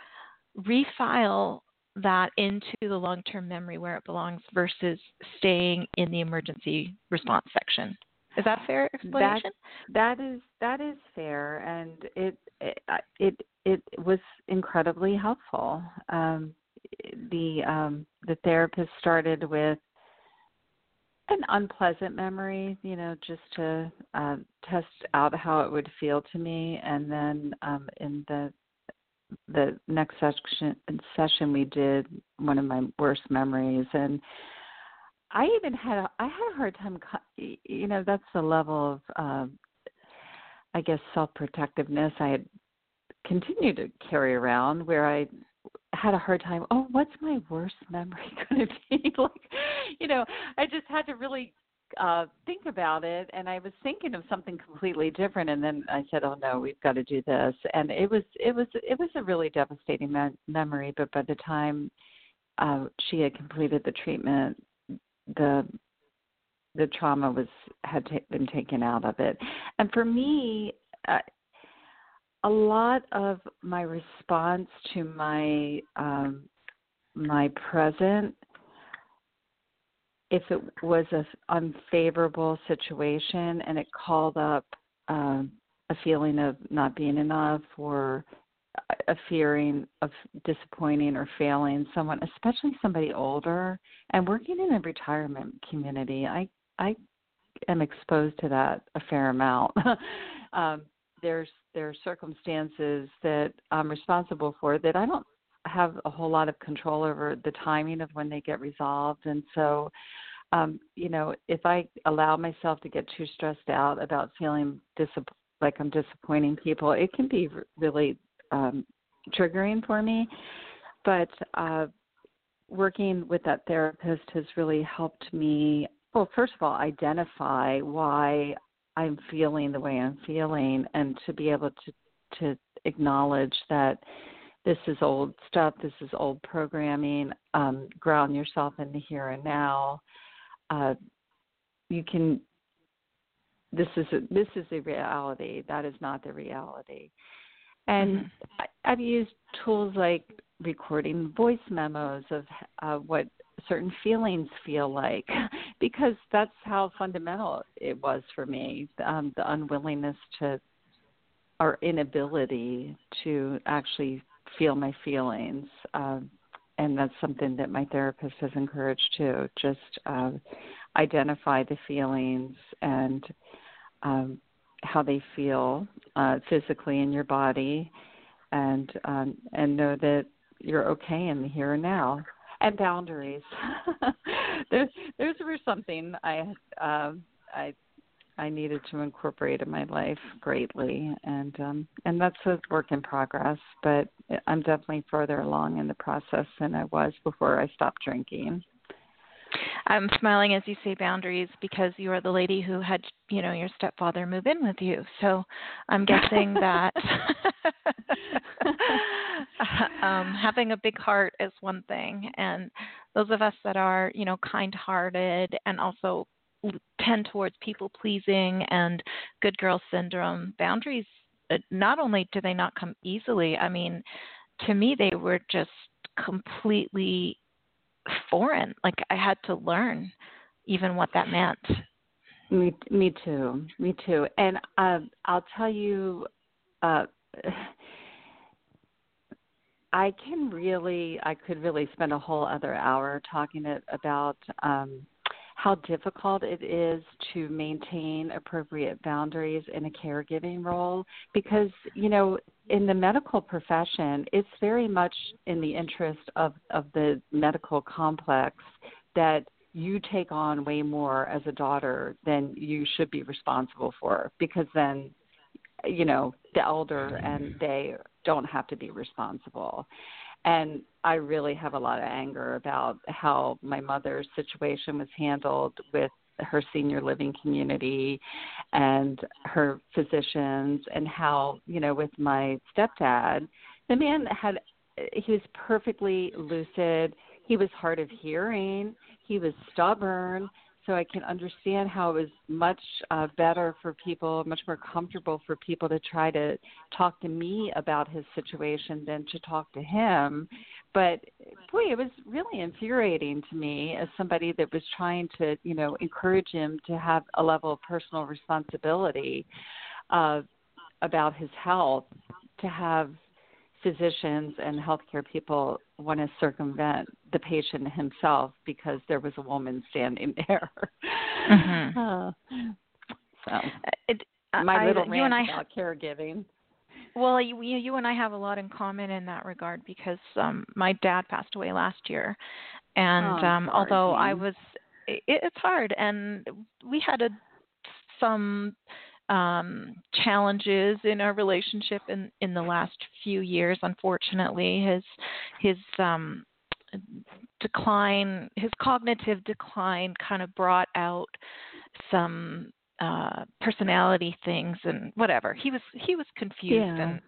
refile that into the long term memory where it belongs versus staying in the emergency response section. Is that fair explanation? That, that is that is fair, and it it it, it was incredibly helpful. Um, the um, the therapist started with an unpleasant memory, you know, just to uh, test out how it would feel to me, and then um, in the the next session session we did one of my worst memories and I even had a I had a hard time you know that's the level of um I guess self-protectiveness I had continued to carry around where I had a hard time oh what's my worst memory going to be? Like you know I just had to really uh think about it and I was thinking of something completely different and then I said oh no we've got to do this. And it was it was it was a really devastating me- memory but by the time uh she had completed the treatment the the trauma was had t- been taken out of it. And for me uh, a lot of my response to my um my present if it was an unfavorable situation and it called up um, a feeling of not being enough or a fearing of disappointing or failing someone, especially somebody older, and working in a retirement community, I I am exposed to that a fair amount. um, there's there are circumstances that I'm responsible for that I don't have a whole lot of control over the timing of when they get resolved. And so um you know if i allow myself to get too stressed out about feeling disapp- like i'm disappointing people it can be really um triggering for me. But uh working with that therapist has really helped me well first of all identify why i'm feeling the way i'm feeling and to be able to to acknowledge that this is old stuff, this is old programming, um, ground yourself in the here and now. Uh, you can this is a, this is the reality. That is not the reality. And mm-hmm. I, I've used tools like recording voice memos of uh, what certain feelings feel like, because that's how fundamental it was for me. Um, the unwillingness to, or inability to actually feel my feelings. Um, and that's something that my therapist has encouraged too. Just uh, identify the feelings and um, how they feel uh, physically in your body, and um, and know that you're okay in the here and now. And boundaries. there's there's something I um, I I needed to incorporate in my life greatly, and um, and that's a work in progress. But I'm definitely further along in the process than I was before I stopped drinking. I'm smiling as you say boundaries because you are the lady who had, you know, your stepfather move in with you. So I'm guessing that um, having a big heart is one thing, and those of us that are, you know, kind-hearted and also tend towards people pleasing and good girl syndrome. Boundaries, uh, not only do they not come easily, I mean, to me, they were just completely foreign. Like I had to learn even what that meant. Me, me too. Me too. And uh, I'll tell you, uh, I can really, I could really spend a whole other hour talking about um, how difficult it is to maintain appropriate boundaries in a caregiving role because you know in the medical profession it's very much in the interest of of the medical complex that you take on way more as a daughter than you should be responsible for because then you know the elder and they don't have to be responsible. And I really have a lot of anger about how my mother's situation was handled with her senior living community and her physicians and how you know with my stepdad the man had he was perfectly lucid. He was hard of hearing. He was stubborn so I can understand how it was much uh, better for people, much more comfortable for people to try to talk to me about his situation than to talk to him. But boy, it was really infuriating to me as somebody that was trying to, you know, encourage him to have a level of personal responsibility uh, about his health, to have physicians and healthcare people want to circumvent the patient himself because there was a woman standing there. Mm-hmm. Uh, so, it, my little I, rant about I, caregiving. Well, you, you and I have a lot in common in that regard because um my dad passed away last year, and oh, um although I was, it, it's hard, and we had a some um, challenges in our relationship in in the last few years. Unfortunately, his his um, decline, his cognitive decline, kind of brought out some uh, personality things and whatever. He was he was confused yeah. and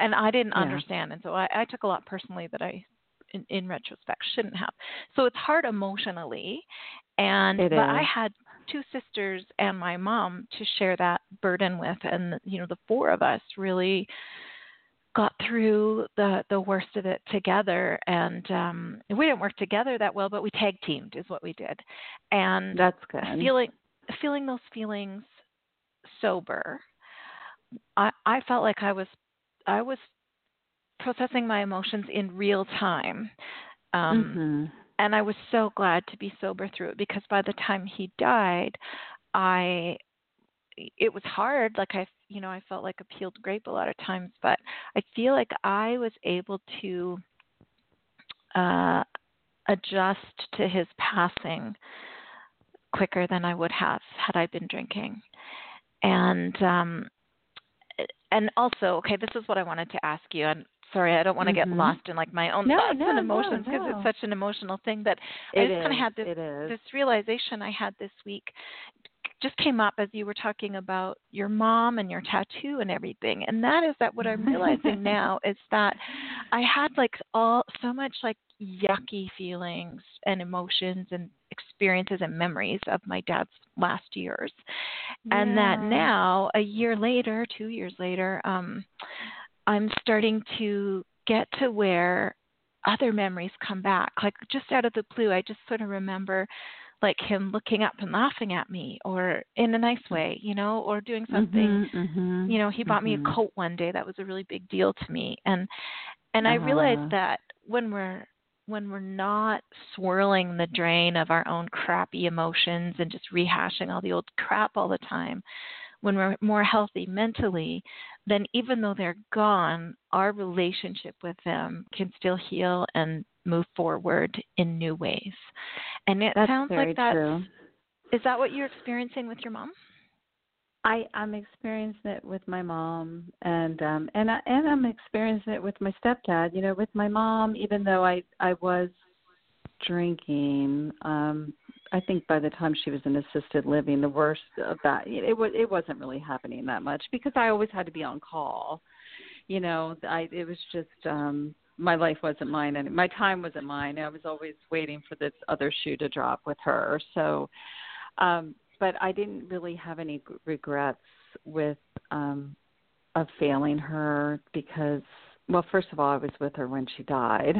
and I didn't yeah. understand, and so I, I took a lot personally that I in, in retrospect shouldn't have. So it's hard emotionally, and it but is. I had two sisters and my mom to share that burden with and you know the four of us really got through the the worst of it together. And um we didn't work together that well but we tag teamed is what we did. And that's good. feeling feeling those feelings sober i i felt like i was i was processing my emotions in real time. Um mm-hmm. and I was so glad to be sober through it because by the time he died, I it was hard. Like I you know I felt like a peeled grape a lot of times, but I feel like I was able to uh adjust to his passing quicker than I would have had I been drinking. And um and also, okay, this is what I wanted to ask you, and sorry, I don't want to mm-hmm. get lost in like my own no, thoughts no, and emotions because no, it's such an emotional thing. But it I just kind of had this this realization I had this week just came up as you were talking about your mom and your tattoo and everything and that is that what i'm realizing now is that i had like all so much like yucky feelings and emotions and experiences and memories of my dad's last years yeah. and that now a year later two years later um I'm starting to get to where other memories come back. Like just out of the blue, I just sort of remember like him looking up and laughing at me or in a nice way, you know, or doing something. Mm-hmm, mm-hmm, you know, he bought mm-hmm. me a mm-hmm. coat one day. That was a really big deal to me. And and uh-huh. I realized uh-huh. that when we're when we're not swirling the drain of our own crappy emotions and just rehashing all the old crap all the time, when we're more healthy mentally, then even though they're gone, our relationship with them can still heal and move forward in new ways. And it that's sounds like that's true. is that what you're experiencing with your mom? I I'm experiencing it with my mom and um and I and I'm experiencing it with my stepdad. You know, with my mom, even though I I was drinking, um I think by the time she was in assisted living, the worst of that it was it wasn't really happening that much because I always had to be on call. You know, I it was just um my life wasn't mine and my time wasn't mine. I was always waiting for this other shoe to drop with her. So um but I didn't really have any regrets with um of failing her because well first of all I was with her when she died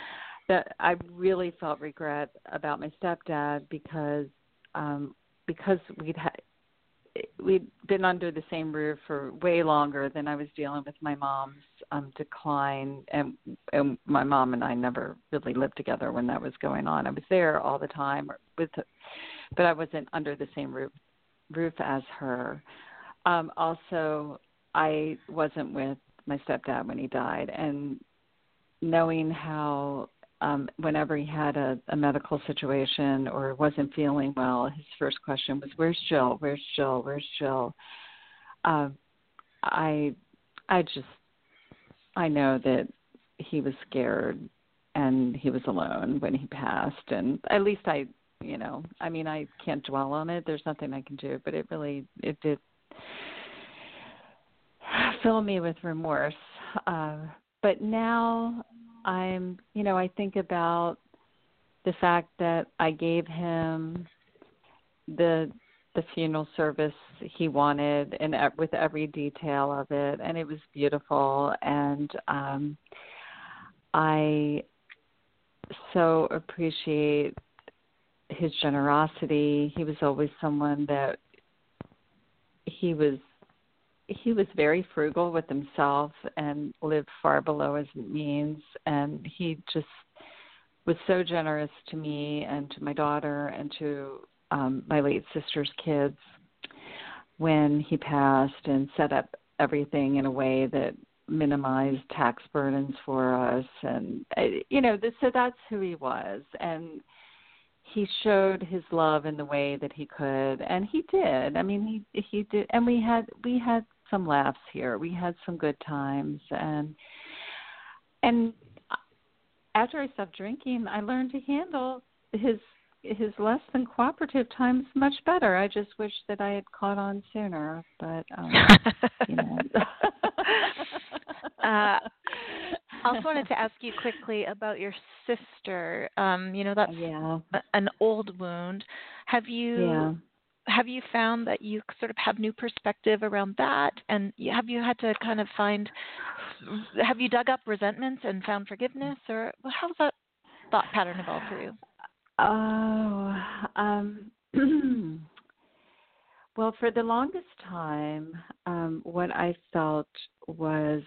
that I really felt regret about my stepdad because um because we'd had we'd been under the same roof for way longer than I was dealing with my mom's um decline and and my mom and I never really lived together when that was going on. I was there all the time with but I wasn't under the same roof roof as her. Um also I wasn't with my stepdad when he died and knowing how um, whenever he had a, a medical situation or wasn't feeling well, his first question was, "Where's Jill? Where's Jill? Where's Jill?" Uh, I, I just, I know that he was scared and he was alone when he passed, and at least I, you know, I mean, I can't dwell on it. There's nothing I can do, but it really, it did fill me with remorse. Uh, but now I'm, you know, I think about the fact that I gave him the the funeral service he wanted and with every detail of it and it was beautiful and um I so appreciate his generosity. He was always someone that he was he was very frugal with himself and lived far below his means and he just was so generous to me and to my daughter and to um my late sister's kids when he passed and set up everything in a way that minimized tax burdens for us. And you know so that's who he was. And he showed his love in the way that he could. And he did. I mean he he did. And we had we had some laughs here. We had some good times. And and after i stopped drinking i learned to handle his his less than cooperative times much better i just wish that i had caught on sooner but um you know uh I also wanted to ask you quickly about your sister. Um, you know, that's yeah. an old wound. Have you yeah. have you found that you sort of have new perspective around that? And have you had to kind of find have you dug up resentments and found forgiveness or how's that thought pattern evolved for you? Oh, um well, for the longest time, um, what I felt was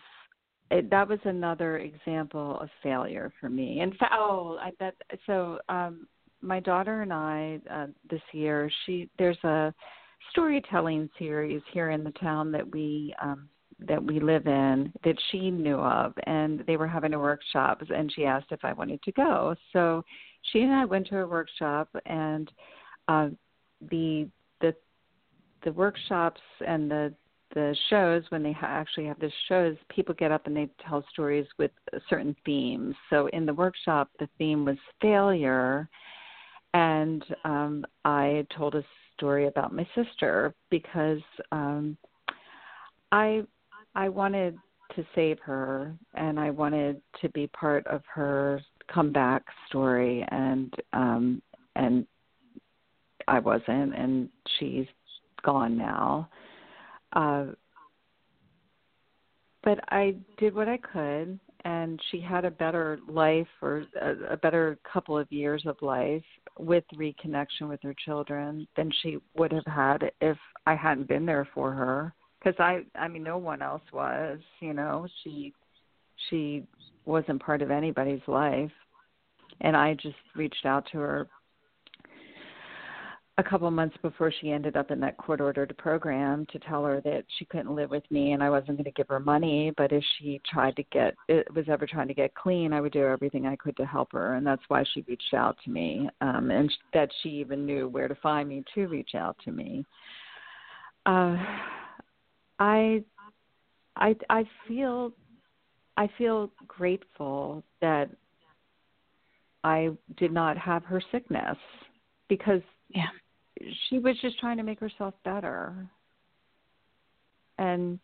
it, that was another example of failure for me. And fact, oh, I bet so. Um, my daughter and I uh, this year, she there's a storytelling series here in the town that we um, that we live in that she knew of, and they were having a workshop, and she asked if I wanted to go. So she and I went to a workshop, and uh, the the the workshops and the the shows when they ha- actually have the shows people get up and they tell stories with certain themes. So in the workshop the theme was failure and um i told a story about my sister because um i i wanted to save her and i wanted to be part of her comeback story and um and i wasn't and she's gone now uh, but I did what I could, and she had a better life or a, a better couple of years of life with reconnection with her children than she would have had if I hadn't been there for her. Because I, I mean, no one else was. You know, she, she wasn't part of anybody's life, and I just reached out to her a couple months before she ended up in that court ordered program to tell her that she couldn't live with me and I wasn't going to give her money, but if she tried to get it was ever trying to get clean, I would do everything I could to help her, and that's why she reached out to me, um, and that she even knew where to find me to reach out to me. Uh, I, I, I feel, I feel grateful that I did not have her sickness because yeah she was just trying to make herself better. And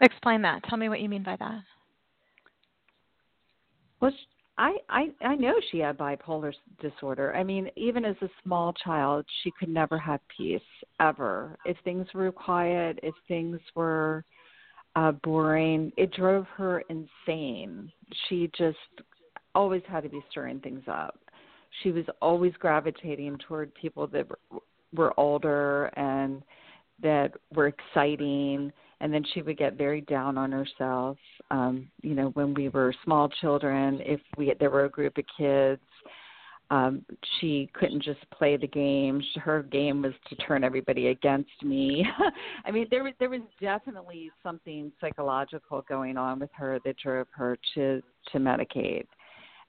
explain that. Tell me what you mean by that. Well, I I I know she had bipolar disorder. I mean, even as a small child, she could never have peace ever. If things were quiet, if things were uh boring, it drove her insane. She just always had to be stirring things up. She was always gravitating toward people that were older and that were exciting and then she would get very down on herself. Um you know when we were small children if we there were a group of kids um she couldn't just play the game. Her game was to turn everybody against me. I mean there was there was definitely something psychological going on with her that drove her to to medicate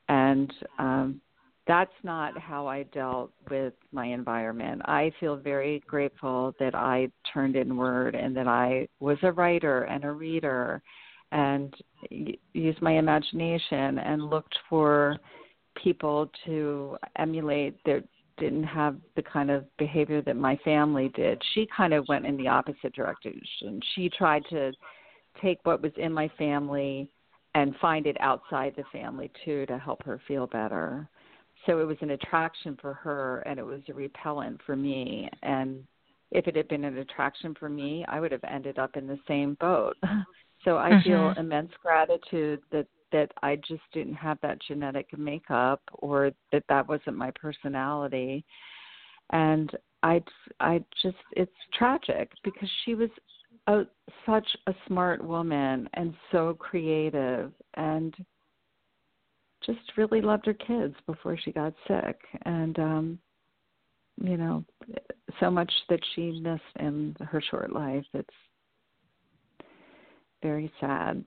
and um that's not how I dealt with my environment. I feel very grateful that I turned inward and that I was a writer and a reader and used my imagination and looked for people to emulate that didn't have the kind of behavior that my family did. She kind of went in the opposite direction. She tried to take what was in my family and find it outside the family too to help her feel better so it was an attraction for her and it was a repellent for me and if it had been an attraction for me i would have ended up in the same boat so i mm-hmm. feel immense gratitude that that i just didn't have that genetic makeup or that that wasn't my personality. And i i just it's tragic because she was a such a smart woman and so creative and just really loved her kids before she got sick. And um you know so much that she missed in her short life. It's very sad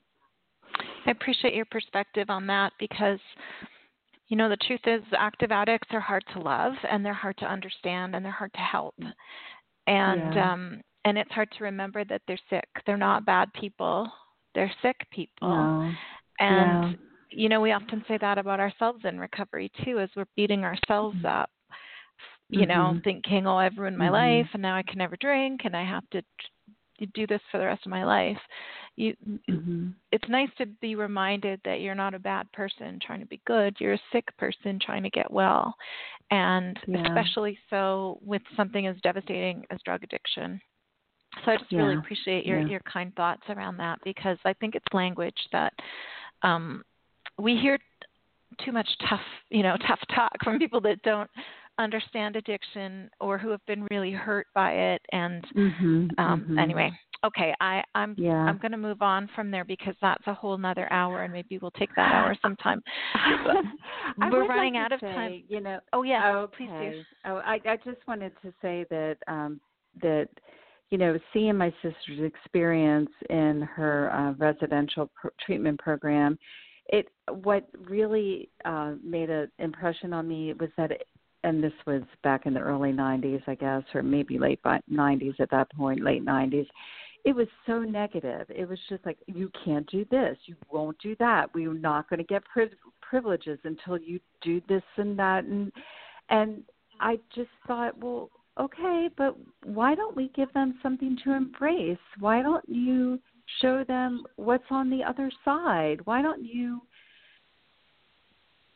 i appreciate your perspective on that because you know the truth is active addicts are hard to love and they're hard to understand and they're hard to help and yeah. um and it's hard to remember that they're sick they're not bad people they're sick people no. and yeah you know, we often say that about ourselves in recovery too, as we're beating ourselves mm-hmm. up. You mm-hmm. know, thinking, "Oh, I've ruined my mm-hmm. life, and now I can never drink, and I have to do this for the rest of my life." You, mm-hmm. it's nice to be reminded that you're not a bad person trying to be good. You're a sick person trying to get well, and yeah. especially so with something as devastating as drug addiction. So I just yeah. really appreciate your yeah. your kind thoughts around that because I think it's language that um, we hear too much tough, you know, tough talk from people that don't understand addiction or who have been really hurt by it. And mm-hmm, um, mm-hmm. anyway, okay, I, I'm yeah. I'm going to move on from there because that's a whole nother hour, and maybe we'll take that hour sometime. We're running like out of say, time. You know. Oh yeah. Okay. Please do. Oh, I I just wanted to say that um that you know, seeing my sister's experience in her uh, residential pr- treatment program, it what really uh, made an impression on me was that, it, and this was back in the early '90s, I guess, or maybe late '90s at that point, late '90s. It was so negative. It was just like you can't do this, you won't do that. We're not going to get pri- privileges until you do this and that, and and I just thought, well, okay, but why don't we give them something to embrace? Why don't you show them what's on the other side. Why don't you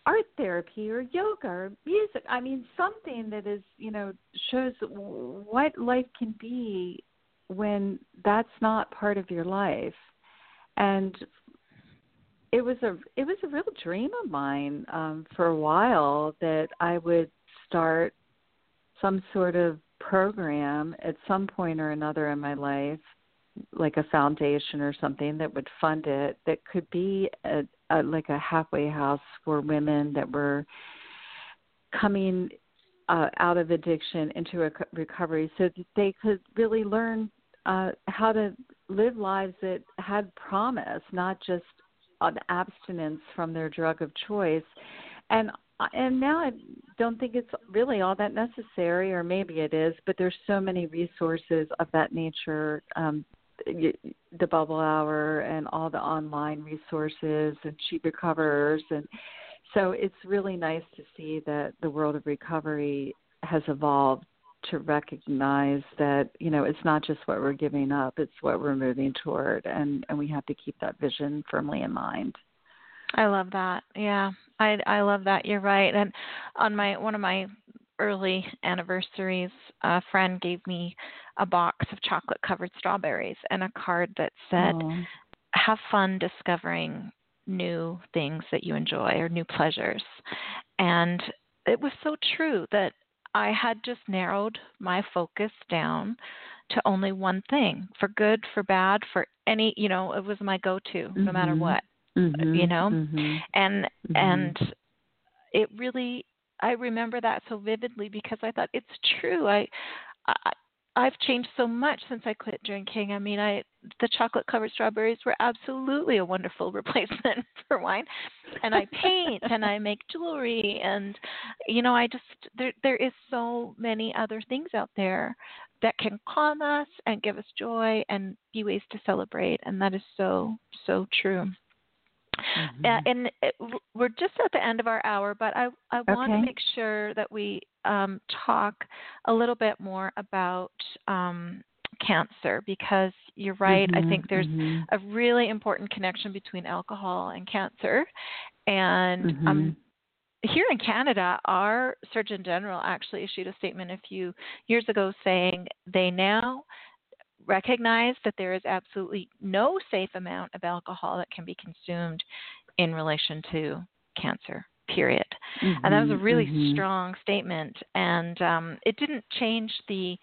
art therapy or yoga or music? I mean, something that is, you know, shows what life can be when that's not part of your life. And it was a it was a real dream of mine um, for a while that I would start some sort of program at some point or another in my life like a foundation or something that would fund it that could be a, a like a halfway house for women that were coming uh, out of addiction into a recovery so that they could really learn uh, how to live lives that had promise, not just an abstinence from their drug of choice. And and now I don't think it's really all that necessary, or maybe it is, but there's so many resources of that nature um, the bubble hour and all the online resources and she recovers and so it's really nice to see that the world of recovery has evolved to recognize that you know it's not just what we're giving up it's what we're moving toward. And and we have to keep that vision firmly in mind. I love that. Yeah. I i love that. You're right. And on my one of my early anniversaries, a friend gave me a box of chocolate covered strawberries and a card that said, Have fun discovering new things that you enjoy or new pleasures. And it was so true that I had just narrowed my focus down to only one thing for good, for bad, for any, you know, it was my go to mm-hmm. no matter mm-hmm. what, mm-hmm. you know? Mm-hmm. And, mm-hmm. and, it really I remember that so vividly because I thought it's true. I, I I've changed so much since I quit drinking. I mean, I the chocolate covered strawberries were absolutely a wonderful replacement for wine. And I paint and I make jewelry and you know, I just there there is so many other things out there that can calm us and give us joy and be ways to celebrate and that is so so true. Mm-hmm. Uh, and it, we're just at the end of our hour, but I, I want okay. to make sure that we um, talk a little bit more about um, cancer because you're right. Mm-hmm, I think there's mm-hmm. a really important connection between alcohol and cancer. And mm-hmm. um, here in Canada, our Surgeon General actually issued a statement a few years ago saying they now recognize that there is absolutely no safe amount of alcohol that can be consumed in relation to cancer period. Mm-hmm, and that was a really mm-hmm. strong statement. And um, it didn't change the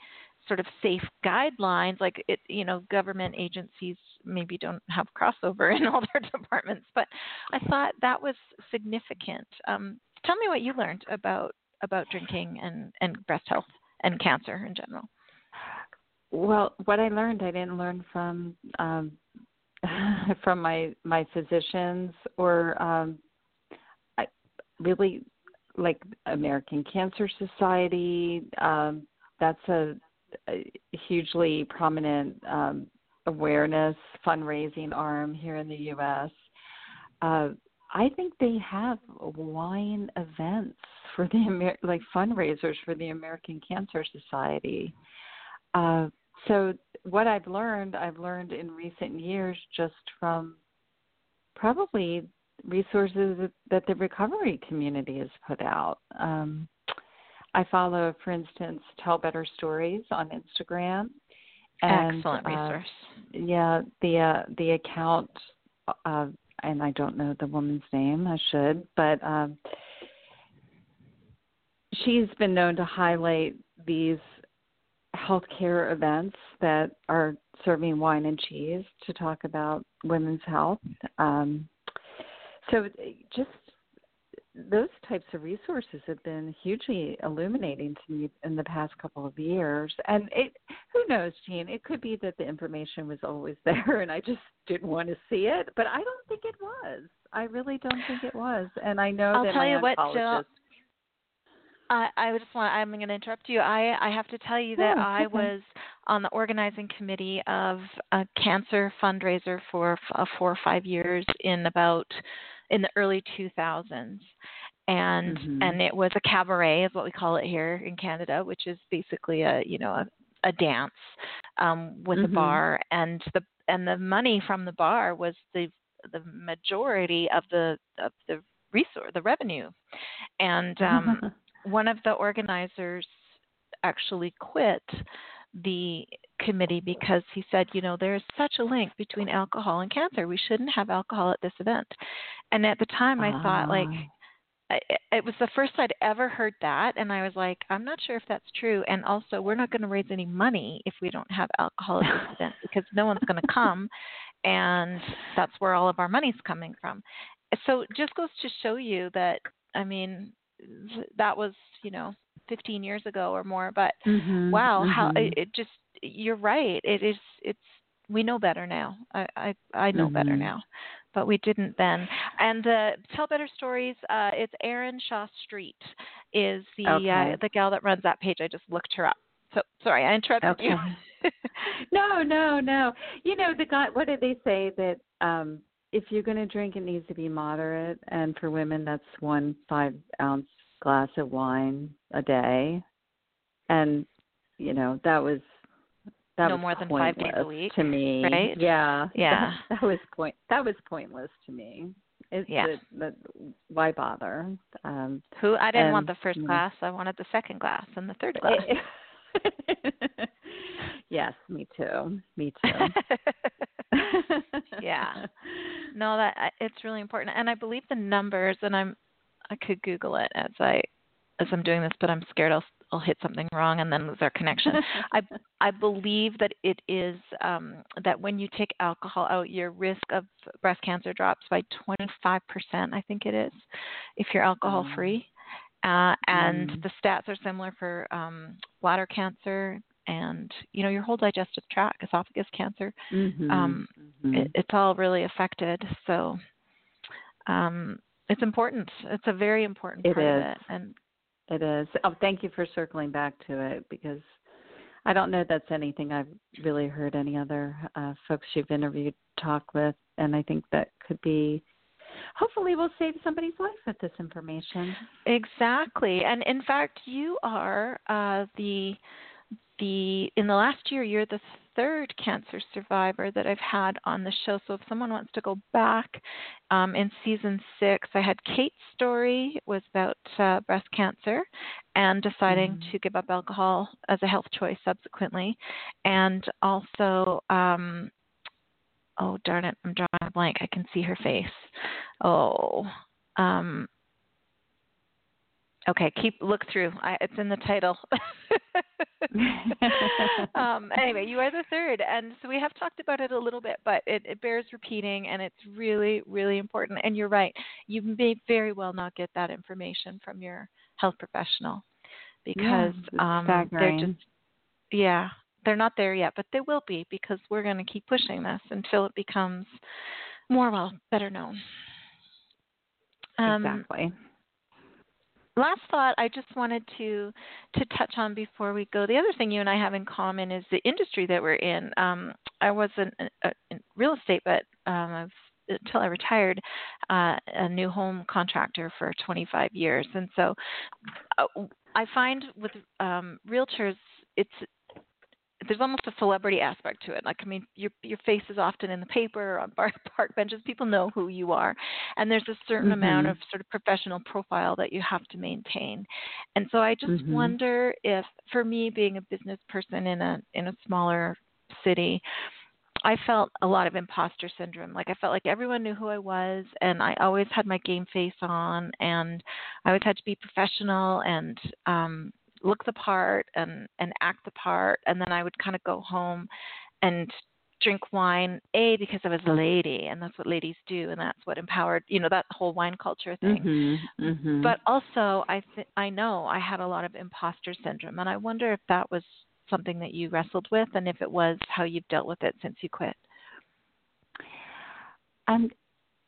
sort of safe guidelines. Like it you know government agencies maybe don't have crossover in all their departments but i thought that was significant. Um, tell me what you learned about about drinking and and breast health and cancer in general well what i learned i didn't learn from um from my my physicians or um i really like american cancer society um that's a a hugely prominent um, awareness fundraising arm here in the U.S. Uh, I think they have wine events for the Amer- like fundraisers for the American Cancer Society. Uh, so what I've learned, I've learned in recent years just from probably resources that the recovery community has put out. Um, I follow, for instance, Tell Better Stories on Instagram. And, Excellent uh, resource. Uh, yeah, the uh, the account, uh, and I don't know the woman's name. I should, but um, she's been known to highlight these healthcare events that are serving wine and cheese to talk about women's health. Um, so just those types of resources have been hugely illuminating to me in the past couple of years. And it, who knows, Jean? It could be that the information was always there, and I just didn't want to see it. But I don't think it was. I really don't think it was. And I know I'll that tell my you oncologist. What, Jill, I, I just want. I'm going to interrupt you. I I have to tell you that yeah, I was on the organizing committee of a cancer fundraiser for uh, four or five years in about in the early 2000s and mm-hmm. and it was a cabaret is what we call it here in Canada which is basically a you know a, a dance um with mm-hmm. a bar and the and the money from the bar was the the majority of the of the resource the revenue and um one of the organizers actually quit the committee because he said, you know, there's such a link between alcohol and cancer. We shouldn't have alcohol at this event. And at the time, I uh. thought, like, ah. it was the first I'd ever heard that, and I was like, I'm not sure if that's true. And also, we're not going to raise any money if we don't have alcohol at this event because no one's going to come, and that's where all of our money's coming from. So, it just goes to show you that, I mean, that was, you know, 15 years ago or more. But mm-hmm, wow, mm-hmm. how it, it just you're right. It is it's we know better now. I I, I know mm-hmm. better now, but we didn't then. And the Tell Better Stories, uh, it's Erin Shaw Street is the uh, okay. uh, the gal that runs that page. I just looked her up. So sorry, I interrupted okay. you. no, no, no. You know the guy. What did they say that um if you're going to drink, it needs to be moderate, and for women, that's one five ounce glass of wine a day, and you know that was that no was more than five days a week to me. right? Yeah, yeah. That, that was point. That was pointless to me. It's yeah. The, the, why bother? Um, Who I didn't and, want the first glass. I wanted the second glass and the third glass. yes, me too. Me too. yeah. No, that it's really important, and I believe the numbers, and I'm I could Google it as I as I'm doing this, but I'm scared I'll I'll hit something wrong and then lose our connection. I I believe that it is um, that when you take alcohol out, your risk of breast cancer drops by 25%. I think it is, if you're alcohol free. Uh, and mm. the stats are similar for um, bladder cancer and you know your whole digestive tract, esophagus cancer. Mm-hmm. Um, mm-hmm. It, it's all really affected. So um, it's important. It's a very important part it is. of it. And it is. Oh, thank you for circling back to it because I don't know that's anything I've really heard any other uh, folks you've interviewed talk with, and I think that could be. Hopefully, we'll save somebody's life with this information. Exactly, and in fact, you are uh, the the in the last year, you're the third cancer survivor that I've had on the show. So if someone wants to go back um, in season six, I had Kate's story was about uh, breast cancer and deciding mm-hmm. to give up alcohol as a health choice subsequently, and also. Um, oh darn it, I'm drawing a blank. I can see her face. Oh, um, Okay, keep look through. I, it's in the title. um, anyway, you are the third, and so we have talked about it a little bit, but it, it, bears repeating, and it's really, really important. And you're right; you may very well not get that information from your health professional because yeah, um, they're just, yeah, they're not there yet, but they will be because we're going to keep pushing this until it becomes more well, better known. Um, exactly last thought I just wanted to to touch on before we go. The other thing you and I have in common is the industry that we're in. Um, I was in, uh, in real estate, but um, I've until I retired, uh, a new home contractor for 25 years, and so uh, I find with um, realtors, it's there's almost a celebrity aspect to it. Like I mean, your your face is often in the paper on bar, park benches. People know who you are, and there's a certain mm-hmm. amount of sort of professional profile that you have to maintain. And so I just mm-hmm. wonder if, for me, being a business person in a in a smaller city. I felt a lot of imposter syndrome. Like I felt like everyone knew who I was, and I always had my game face on, and I always had to be professional and um, look the part and and act the part and then I would kind of go home and drink wine a because I was a lady and that's what ladies do and that's what empowered you know that whole wine culture thing mm-hmm, mm-hmm. but also I th- I know I had a lot of imposter syndrome and I wonder if that was something that you wrestled with and if it was how you've dealt with it since you quit um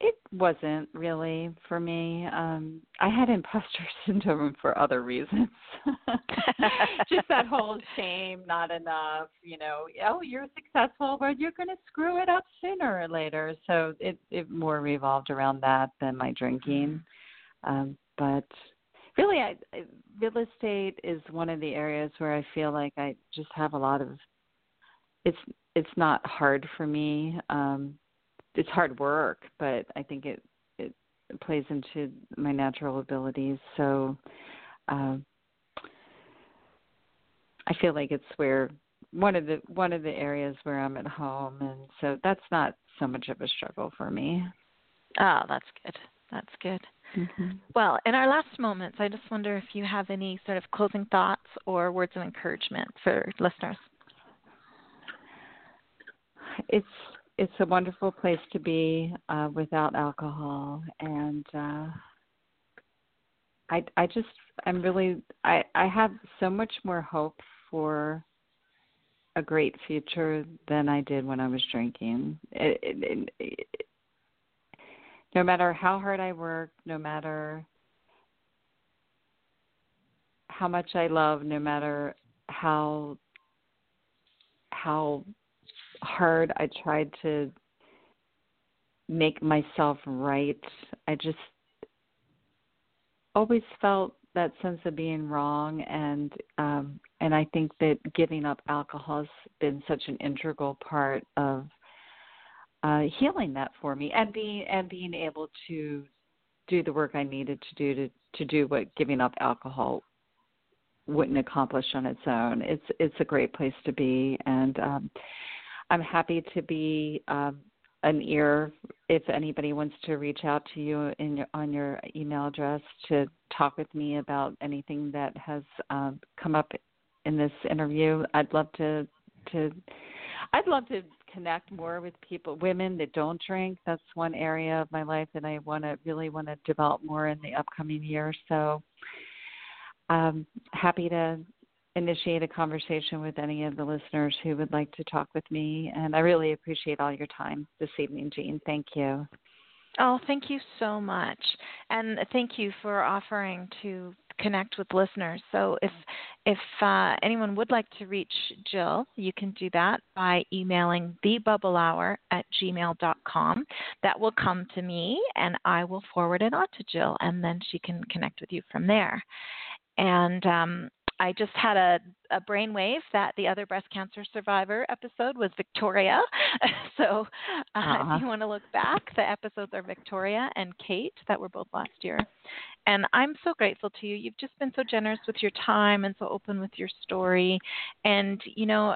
it wasn't really for me. Um I had imposter syndrome for other reasons. Just that whole shame, not enough, you know, oh, you're successful, but you're going to screw it up sooner or later. So it it more revolved around that than my drinking. Um but really I, I real estate is one of the areas where I feel like I just have a lot of it's it's not hard for me. Um it's hard work, but I think it it plays into my natural abilities. So um, I feel like it's where one of the one of the areas where I'm at home, and so that's not so much of a struggle for me. Oh, that's good. That's good. Mm-hmm. Well, in our last moments, I just wonder if you have any sort of closing thoughts or words of encouragement for listeners. It's it's a wonderful place to be uh, without alcohol, and uh, I I just I'm really I I have so much more hope for a great future than I did when I was drinking. It, it, it, no matter how hard I work, no matter how much I love, no matter how how hard. I tried to make myself right. I just always felt that sense of being wrong and um and I think that giving up alcohol has been such an integral part of uh healing that for me and being and being able to do the work I needed to do to to do what giving up alcohol wouldn't accomplish on its own. It's it's a great place to be and um I'm happy to be um, an ear if anybody wants to reach out to you in your, on your email address to talk with me about anything that has um, come up in this interview. I'd love to to I'd love to connect more with people, women that don't drink. That's one area of my life that I want to really want to develop more in the upcoming year. So, um, happy to initiate a conversation with any of the listeners who would like to talk with me. And I really appreciate all your time this evening, Jean. Thank you. Oh, thank you so much. And thank you for offering to connect with listeners. So if if uh, anyone would like to reach Jill, you can do that by emailing thebubblehour at gmail.com. That will come to me and I will forward it on to Jill and then she can connect with you from there. And um, I just had a, a brainwave that the other breast cancer survivor episode was Victoria. so uh, uh-huh. if you want to look back, the episodes are Victoria and Kate that were both last year. And I'm so grateful to you. You've just been so generous with your time and so open with your story. And, you know,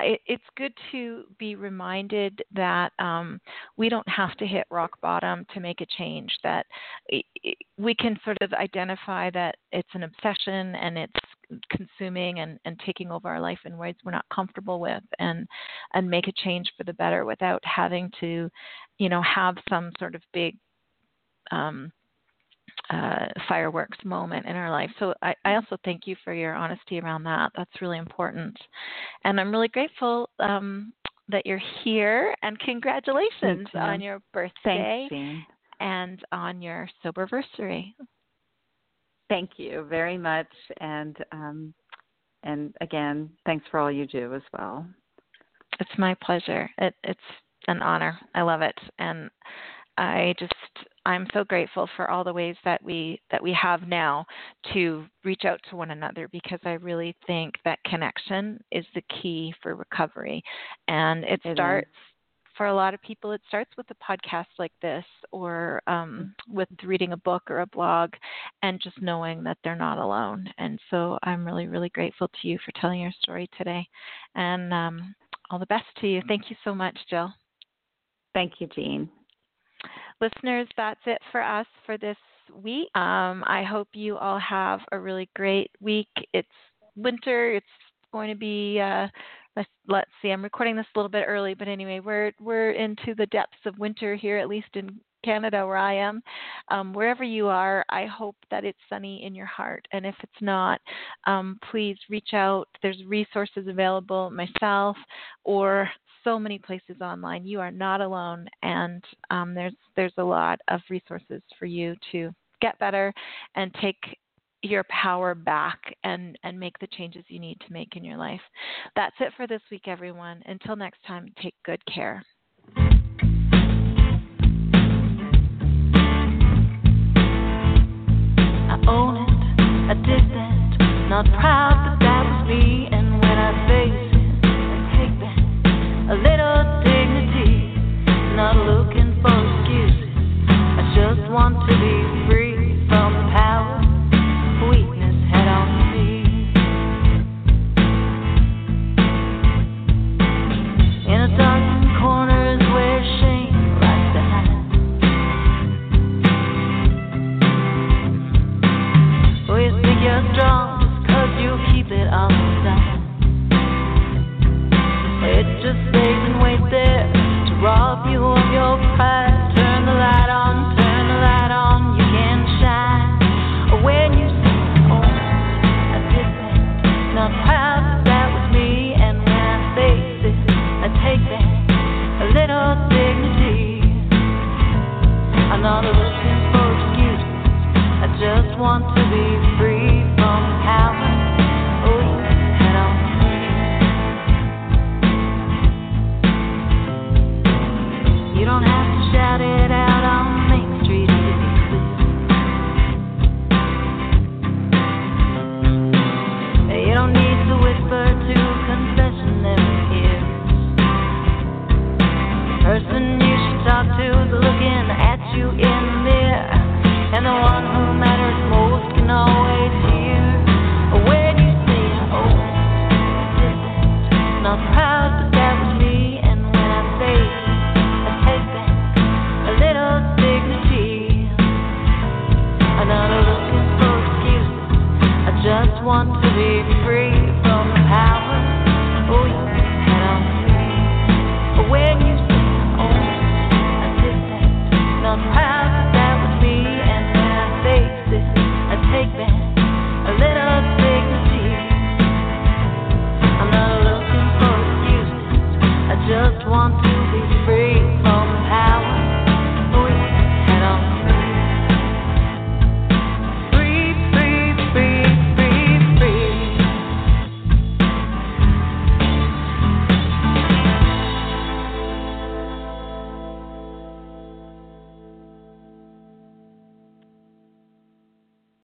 it's good to be reminded that um, we don't have to hit rock bottom to make a change. That we can sort of identify that it's an obsession and it's consuming and, and taking over our life in ways we're not comfortable with, and and make a change for the better without having to, you know, have some sort of big um, uh, fireworks moment in our life. So I, I, also thank you for your honesty around that. That's really important. And I'm really grateful um, that you're here and congratulations you. on your birthday Thanks, and on your soberversary. Thank you very much. And um, and again, thanks for all you do as well. It's my pleasure. It, it's an honor. I love it. And I just I'm so grateful for all the ways that we that we have now to reach out to one another because I really think that connection is the key for recovery. And it, it starts is. for a lot of people it starts with a podcast like this or um, with reading a book or a blog and just knowing that they're not alone. And so I'm really, really grateful to you for telling your story today. And um, all the best to you. Thank you so much, Jill. Thank you, Jean listeners, that's it for us for this week. Um, I hope you all have a really great week. It's winter. It's going to be. Uh, let's let's see. I'm recording this a little bit early, but anyway, we're we're into the depths of winter here, at least in Canada where I am. Um, wherever you are, I hope that it's sunny in your heart. And if it's not, um, please reach out. There's resources available, myself or so many places online. You are not alone, and um, there's there's a lot of resources for you to get better and take your power back and and make the changes you need to make in your life. That's it for this week, everyone. Until next time, take good care. I own it, addicted, not proud, but that was me. Want to be